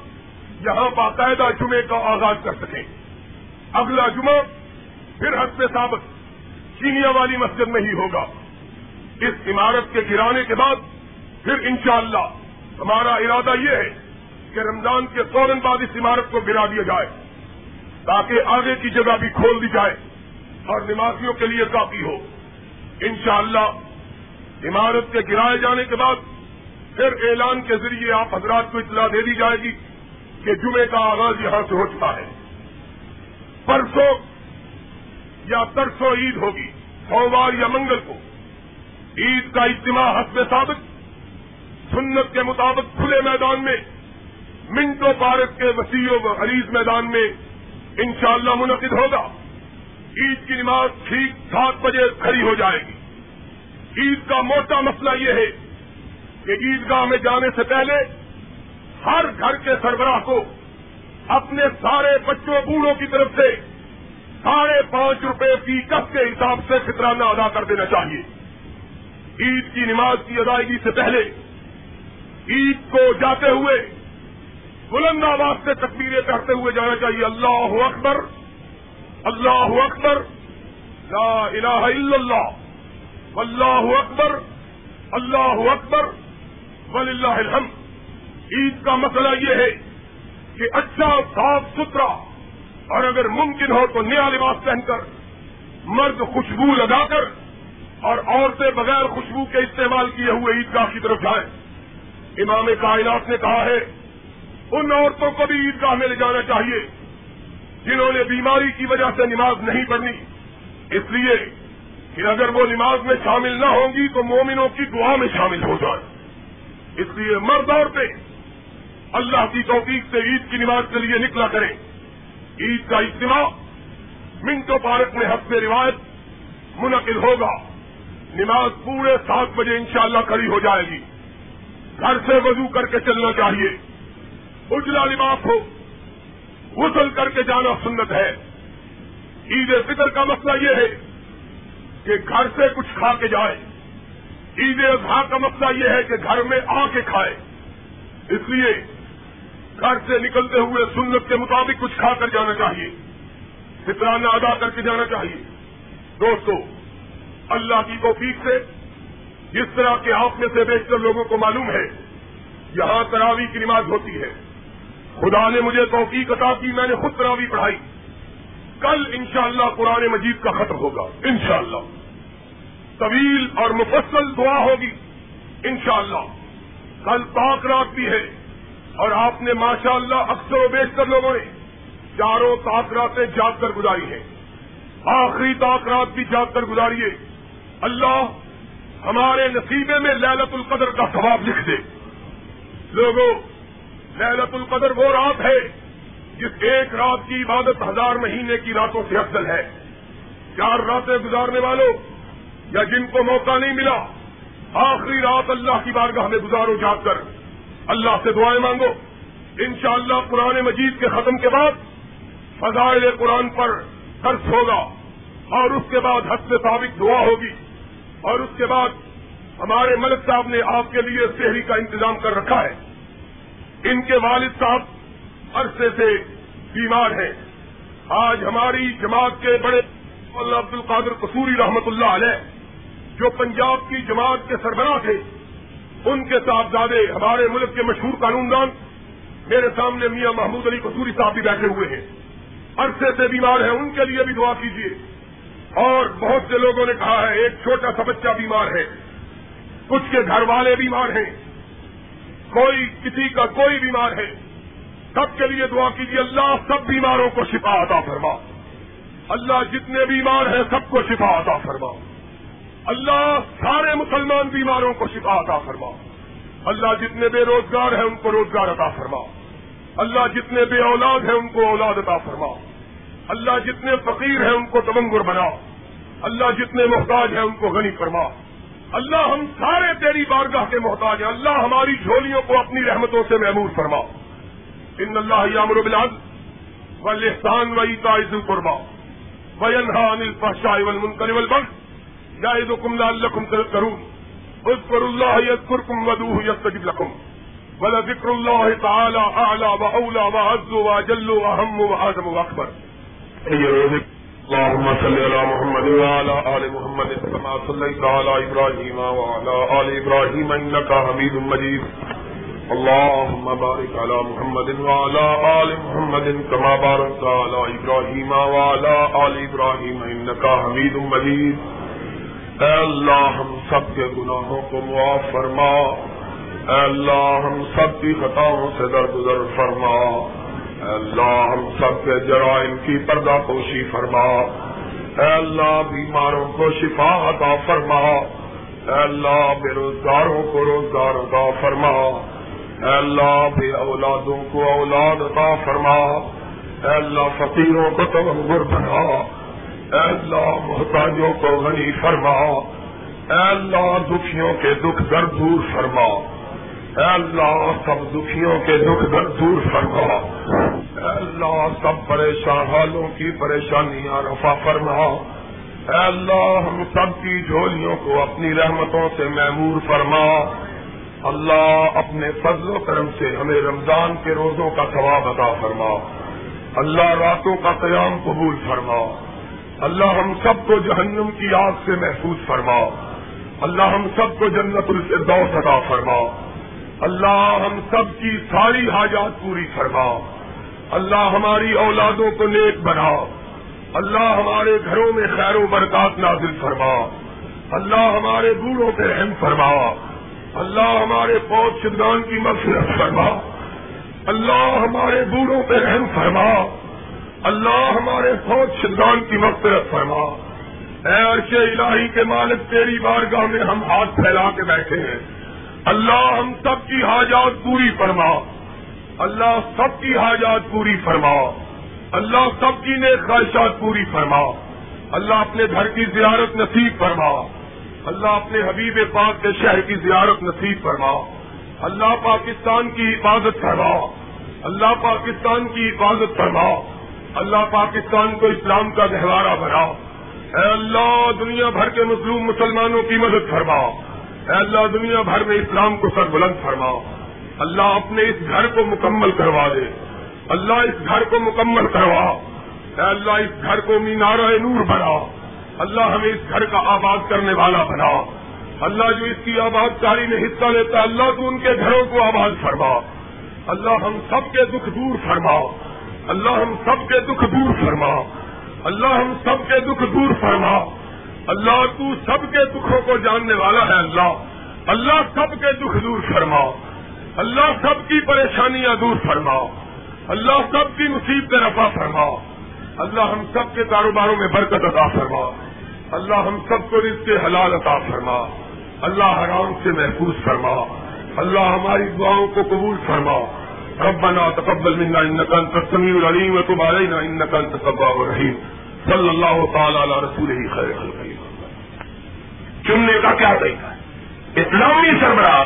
یہاں باقاعدہ جمعے کا آغاز کر سکیں۔ اگلا جمعہ پھر حسب ثابت چینیا والی مسجد میں ہی ہوگا۔ اس عمارت کے گرانے کے بعد پھر انشاءاللہ ہمارا ارادہ یہ ہے کہ رمضان کے فوراً بعد اس عمارت کو گرا دیا جائے۔ تاکہ آگے کی جگہ بھی کھول دی جائے اور نمازیوں کے لیے کافی ہو۔ انشاءاللہ عمارت کے گرائے جانے کے بعد پھر اعلان کے ذریعے آپ حضرات کو اطلاع دے دی جائے گی کہ جمعے کا آغاز یہاں سے ہو چکا ہے۔ پرسوں یا ترسوں عید ہوگی، سوموار یا منگل کو۔ عید کا اجتماع حسب ثابت، سنت کے مطابق کھلے میدان میں منٹو پارک کے وسیع و عریض میدان میں انشاءاللہ منعقد ہوگا۔ عید کی نماز ٹھیک سات بجے کھڑی ہو جائے گی۔ عید کا موٹا مسئلہ یہ ہے کہ عیدگاہ میں جانے سے پہلے ہر گھر کے سربراہ کو اپنے سارے بچوں بوڑھوں کی طرف سے ساڑھے پانچ روپے فی کس کے حساب سے فطرانہ ادا کر دینا چاہیے۔ عید کی نماز کی ادائیگی سے پہلے عید کو جاتے ہوئے بلند آواز سے تکبیریں کرتے ہوئے جانا چاہیے۔ اللہ اکبر اللہ اکبر، لا الہ الا اللہ اللہ اکبر اللہ اکبر ولی اللہ الحمد۔ عید کا مسئلہ یہ ہے کہ اچھا صاف ستھرا اور اگر ممکن ہو تو نیا لباس پہن کر، مرد خوشبو لگا کر اور عورتیں بغیر خوشبو کے استعمال کیے ہوئے عیدگاہ کی طرف جائیں۔ امام کائنات نے کہا ہے ان عورتوں کو بھی عیدگاہ میں لے جانا چاہیے جنہوں نے بیماری کی وجہ سے نماز نہیں پڑھنی۔ اس لیے کہ اگر وہ نماز میں شامل نہ ہوں گی تو مومنوں کی دعا میں شامل ہو جائیں اس لیے مرد عورتیں اللہ کی توفیق سے عید کی نماز کے لیے نکلا کریں۔ عید کا اجتماع منٹو پارک میں حسب روایت منعقد ہوگا۔ نماز پورے سات بجے انشاءاللہ کھڑی ہو جائے گی۔ گھر سے وضو کر کے چلنا چاہیے۔ اجلا لباس ہو غسل کر کے جانا سنت ہے۔ عید فطر کا مسئلہ یہ ہے کہ گھر سے کچھ کھا کے جائے۔ عید اضحیٰ کا مسئلہ یہ ہے کہ گھر میں آ کے کھائے۔ اس لیے گھر سے نکلتے ہوئے سنت کے مطابق کچھ کھا کر جانا چاہیے۔ فطرانہ ادا کر کے جانا چاہیے۔ دوستو، اللہ کی توفیق سے جس طرح کے آپ میں سے بیشتر لوگوں کو معلوم ہے، یہاں تراوی کی نماز ہوتی ہے۔ خدا نے مجھے توفیق عطا کی، میں نے خود تراوی پڑھائی۔ کل انشاءاللہ قرآن مجید کا ختم ہوگا، انشاءاللہ۔ طویل اور مفصل دعا ہوگی، انشاءاللہ۔ کل پاک رات بھی ہے اور آپ نے ماشاءاللہ اکثر و بیشتر لوگوں نے چاروں تاکراتیں جاگ کر گزاری ہیں۔ آخری تاکرات بھی جاگ کر گزاریے اللہ ہمارے نصیبے میں للت القدر کا ثواب لکھ دے۔ لوگوں للت القدر وہ رات ہے جس ایک رات کی عبادت ہزار مہینے کی راتوں سے افضل ہے۔ چار راتیں گزارنے والوں یا جن کو موقع نہیں ملا، آخری رات اللہ کی بارگاہ میں گزارو جا کر۔ اللہ سے دعائیں مانگو۔ انشاءاللہ اللہ قرآن مجید کے ختم کے بعد فضائل قرآن پر خرچ ہوگا اور اس کے بعد حد سے ثابت دعا ہوگی۔ اور اس کے بعد ہمارے ملک صاحب نے آپ کے لیے شہری کا انتظام کر رکھا ہے۔ ان کے والد صاحب عرصے سے بیمار ہیں۔ آج ہماری جماعت کے بڑے اللہ عبد القادر قصوری رحمت اللہ علیہ، جو پنجاب کی جماعت کے سربراہ تھے، ان کے صاحبزادے ہمارے ملک کے مشہور قانون دان میرے سامنے میاں محمود علی قصوری صاحب بھی بیٹھے ہوئے ہیں۔ عرصے سے بیمار ہیں، ان کے لیے بھی دعا کیجیے اور بہت سے لوگوں نے کہا ہے، ایک چھوٹا سا بچہ بیمار ہے۔ کچھ کے گھر والے بیمار ہیں۔ کوئی کسی کا کوئی بیمار ہے۔ سب کے لیے دعا کیجیے، اللہ سب بیماروں کو شفا عطا فرما۔ اللہ جتنے بیمار ہیں سب کو شفا عطا فرما۔ اللہ سارے مسلمان بیماروں کو شفا عطا فرما۔ اللہ جتنے بے روزگار ہیں ان کو روزگار عطا فرما۔ اللہ جتنے بے اولاد ہیں ان کو اولاد عطا فرما۔ اللہ جتنے فقیر ہیں ان کو تمنگر بنا۔ اللہ جتنے محتاج ہیں ان کو غنی فرما۔ اللہ ہم سارے تیری بارگاہ کے محتاج ہیں۔ اللہ ہماری جھولیوں کو اپنی رحمتوں سے محمود فرما۔ ان اللہ یامر بلاد و لحسان و عیز القربا و انہان الفحشاء والمنکر والبغي يعظكم لعلكم تذكرون اذكروا الله يذكركم ودوه يستجب لكم ولذكر الله تعالى اعلى واولى واعز واجل واهم واعظم واكبر اللهم صل على محمد وعلى ال محمد كما صليت على ابراهيم وعلى ال ابراهيم انك حميد مجيد. اللهم بارك على محمد وعلى ال محمد كما باركت على ابراهيم وعلى ال ابراهيم انك حميد مجيد. اے اللہ، ہم سب کے گناہوں کو معاف فرما۔ اے اللہ، ہم سب کی خطاؤں سے درگزر فرما۔ اللہ ہم سب کے جرائم کی پردہ پوشی فرما۔ اے اللہ بیماروں کو شفا عطا فرما۔ اے اللہ بے روزگاروں کو روزگار عطا فرما۔ اے اللہ بے اولادوں کو اولاد عطا فرما۔ اے اللہ فقیروں کو تمغر بنا۔ اے اللہ محتاجوں کو غنی فرما۔ اے اللہ دکھیوں کے دکھ درد دور فرما۔ اے اللہ سب دکھیوں کے دکھ درد دور فرما۔ اے اللہ سب پریشان حالوں کی پریشانیاں رفا فرما۔ اے اللہ ہم سب کی جھولیوں کو اپنی رحمتوں سے محمور فرما۔ اللہ اپنے فضل و کرم سے ہمیں رمضان کے روزوں کا ثواب عطا فرما۔ اللہ راتوں کا قیام قبول فرما۔ اللہ ہم سب کو جہنم کی آگ سے محفوظ فرما۔ اللہ ہم سب کو جنت الفردوس عطا فرما۔ اللہ ہم سب کی ساری حاجات پوری فرما۔ اللہ ہماری اولادوں کو نیک بنا۔ اللہ ہمارے گھروں میں خیر و برکات نازل فرما۔ اللہ ہمارے بوڑھوں پہ رحم فرما۔ اللہ ہمارے فوج شدگان کی مغفرت فرما۔ اللہ ہمارے بوڑھوں پہ رحم فرما۔ اللہ ہمارے فوج شدگان کی مغفرت فرما۔ اے عرش الہی کے مالک، تیری بارگاہ میں ہم ہاتھ پھیلا کے بیٹھے ہیں۔ اللہ ہم سب کی حاجات پوری فرما۔ اللہ سب کی حاجات پوری فرما۔ اللہ سب کی نیک خواہشات پوری فرما۔ اللہ اپنے گھر کی زیارت نصیب فرما۔ اللہ اپنے حبیب پاک کے شہر کی زیارت نصیب فرما۔ اللہ پاکستان کی حفاظت فرما۔ اللہ پاکستان کی حفاظت فرما۔ اللہ پاکستان کو اسلام کا گہوارہ بنا۔ اے اللہ دنیا بھر کے مظلوم مسلمانوں کی مدد فرما۔ اے اللہ دنیا بھر میں اسلام کو سر بلند فرما اللہ اپنے اس گھر کو مکمل کروا دے۔ اللہ اس گھر کو مکمل کروا اے اللہ اس گھر کو مینارہ نور بنا اللہ ہمیں اس گھر کا آباد کرنے والا بنا اللہ جو اس کی آباد کاری میں حصہ لیتا ہے، اللہ تو ان کے گھروں کو آباد فرما اللہ ہم سب کے دکھ دور فرما اللہ ہم سب کے دکھ دور فرما اللہ ہم سب کے دکھ دور فرما اللہ تو سب کے دکھوں کو جاننے والا ہے اللہ۔ اللہ سب کے دکھ دور فرما اللہ سب کی پریشانیاں دور فرما اللہ سب کی مصیبت رفا فرما اللہ ہم سب کے کاروباروں میں برکت عطا فرما اللہ ہم سب کو رزق کے حلال عطا فرما اللہ حرام سے محفوظ فرما اللہ ہماری دعاؤں کو قبول فرما ربنا تقبل منا انك انت السميع العليم وتب علينا انك انت التواب الرحيم صلی اللہ تعالی علی رسول خیر چننے کا کیا طریقہ ہے اسلامی سربراہ،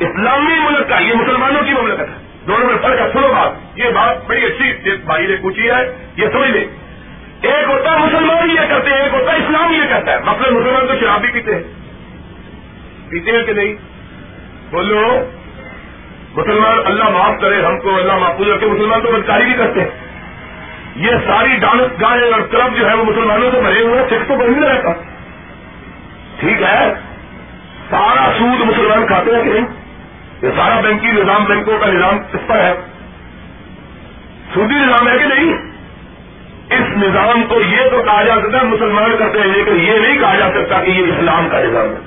اسلامی ملک کا، یہ مسلمانوں کی مملکت ہے۔ دونوں میں فرق ہے، سنو بات، یہ بات بڑی اچھی بھائی نے پوچھی ہے، یہ سمجھ لیں۔ ایک ہوتا ہے مسلمان یہ کرتے ہیں، ایک ہوتا ہے اسلام یہ کہتا ہے۔ مطلب مسلمان تو شراب بھی پیتے ہیں۔ پیتے ہیں کہ نہیں؟ بولو، مسلمان اللہ معاف کرے، ہم کو اللہ معافوظ رکھے مسلمان تو بدکاری بھی کرتے ہیں۔ یہ ساری ڈانس گاہیں اور کلب جو ہے، وہ مسلمانوں سے بھرے ہوئے سکھ تو بڑی رہتا۔ ٹھیک ہے؟ سارا سود مسلمان کھاتے ہیں کہ نہیں؟ یہ سارا بینکی نظام بینکوں کا نظام اس پر ہے۔ سودی نظام ہے کہ نہیں؟ اس نظام کو یہ تو کہا جا سکتا ہے مسلمان کرتے ہیں، لیکن یہ نہیں کہا جا سکتا کہ یہ اسلام کا نظام ہے۔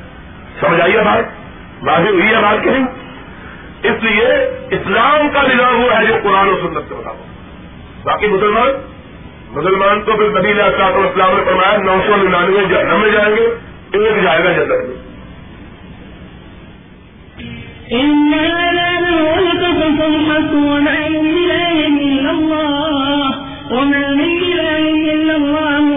سمجھ آئیے بات بازی ہوئی ہے بات کہ نہیں؟ اس لیے اسلام کا نظام وہ ہے جو قرآن و سنت سے بتا باقی مسلمان؟ مسلمان تو پھر نبی علیہ اسلام نے فرمایا، نو سو ننانوے جہنم میں جائیں گے۔ ایک جائے گا جنت میں۔ وما من إله إلا الله وإن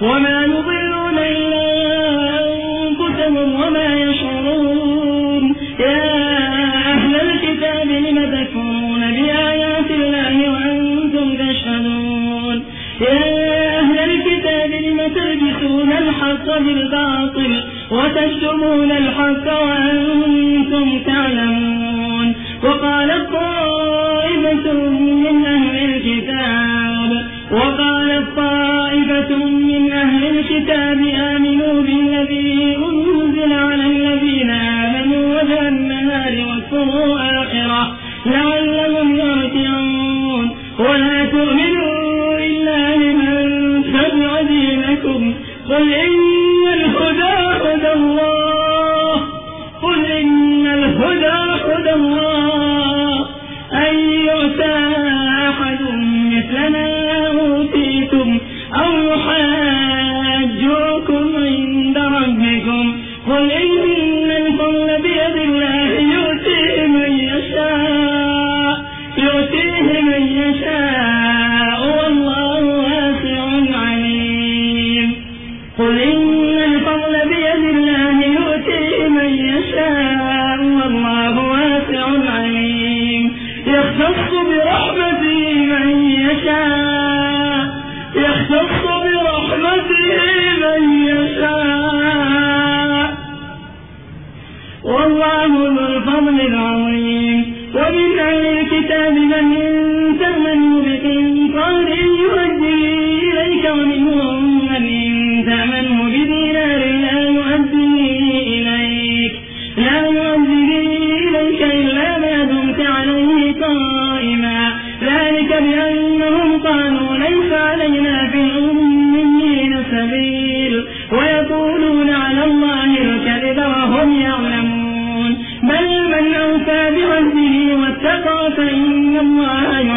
وما يضلون إلا أنفسهم وما يشعرون. يا أهل الكتاب لم تكفرون بآيات الله وأنتم تشهدون؟ يا أهل الكتاب لم تلبسون الحق بالباطل وتشتمون الحق وأنتم تعلمون؟ الكتاب آمنوا بالذي أنزل على الذين آمنوا وجه النهار واكفروا آخرة لعلهم يرجعون. ولا تؤمنوا إلا لمن تبع دينكم. قل إن الهدى هدى الله. رام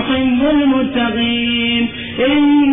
يحب المتقين إن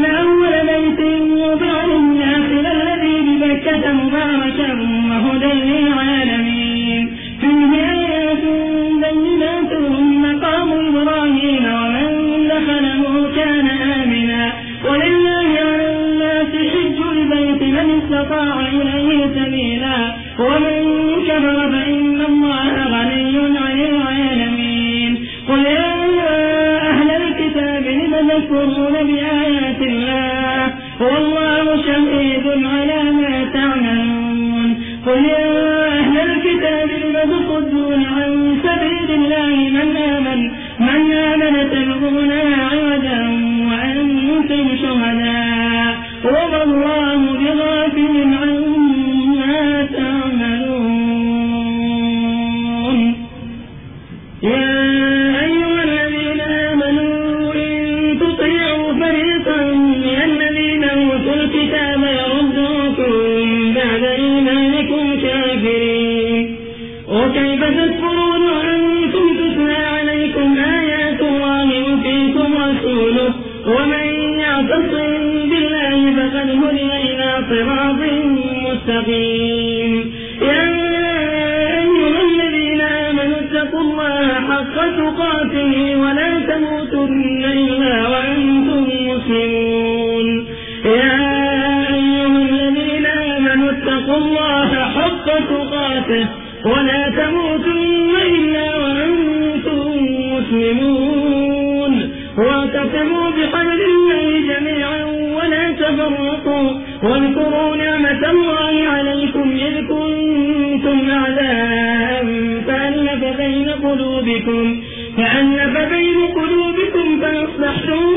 مباركا وهدى للعالمين به ولا تموتن إلا وأنتم مسلمون. يا أيها الذين آمنوا اتقوا الله حق تقاته ولا تموتن إلا وأنتم مسلمون. واعتصموا بحبل الله جميعا ولا تفرقوا واذكروا نعمة الله عليكم إذ كنتم أعداء فألف بين قلوبكم وألف بين قلوبكم فأصبحتم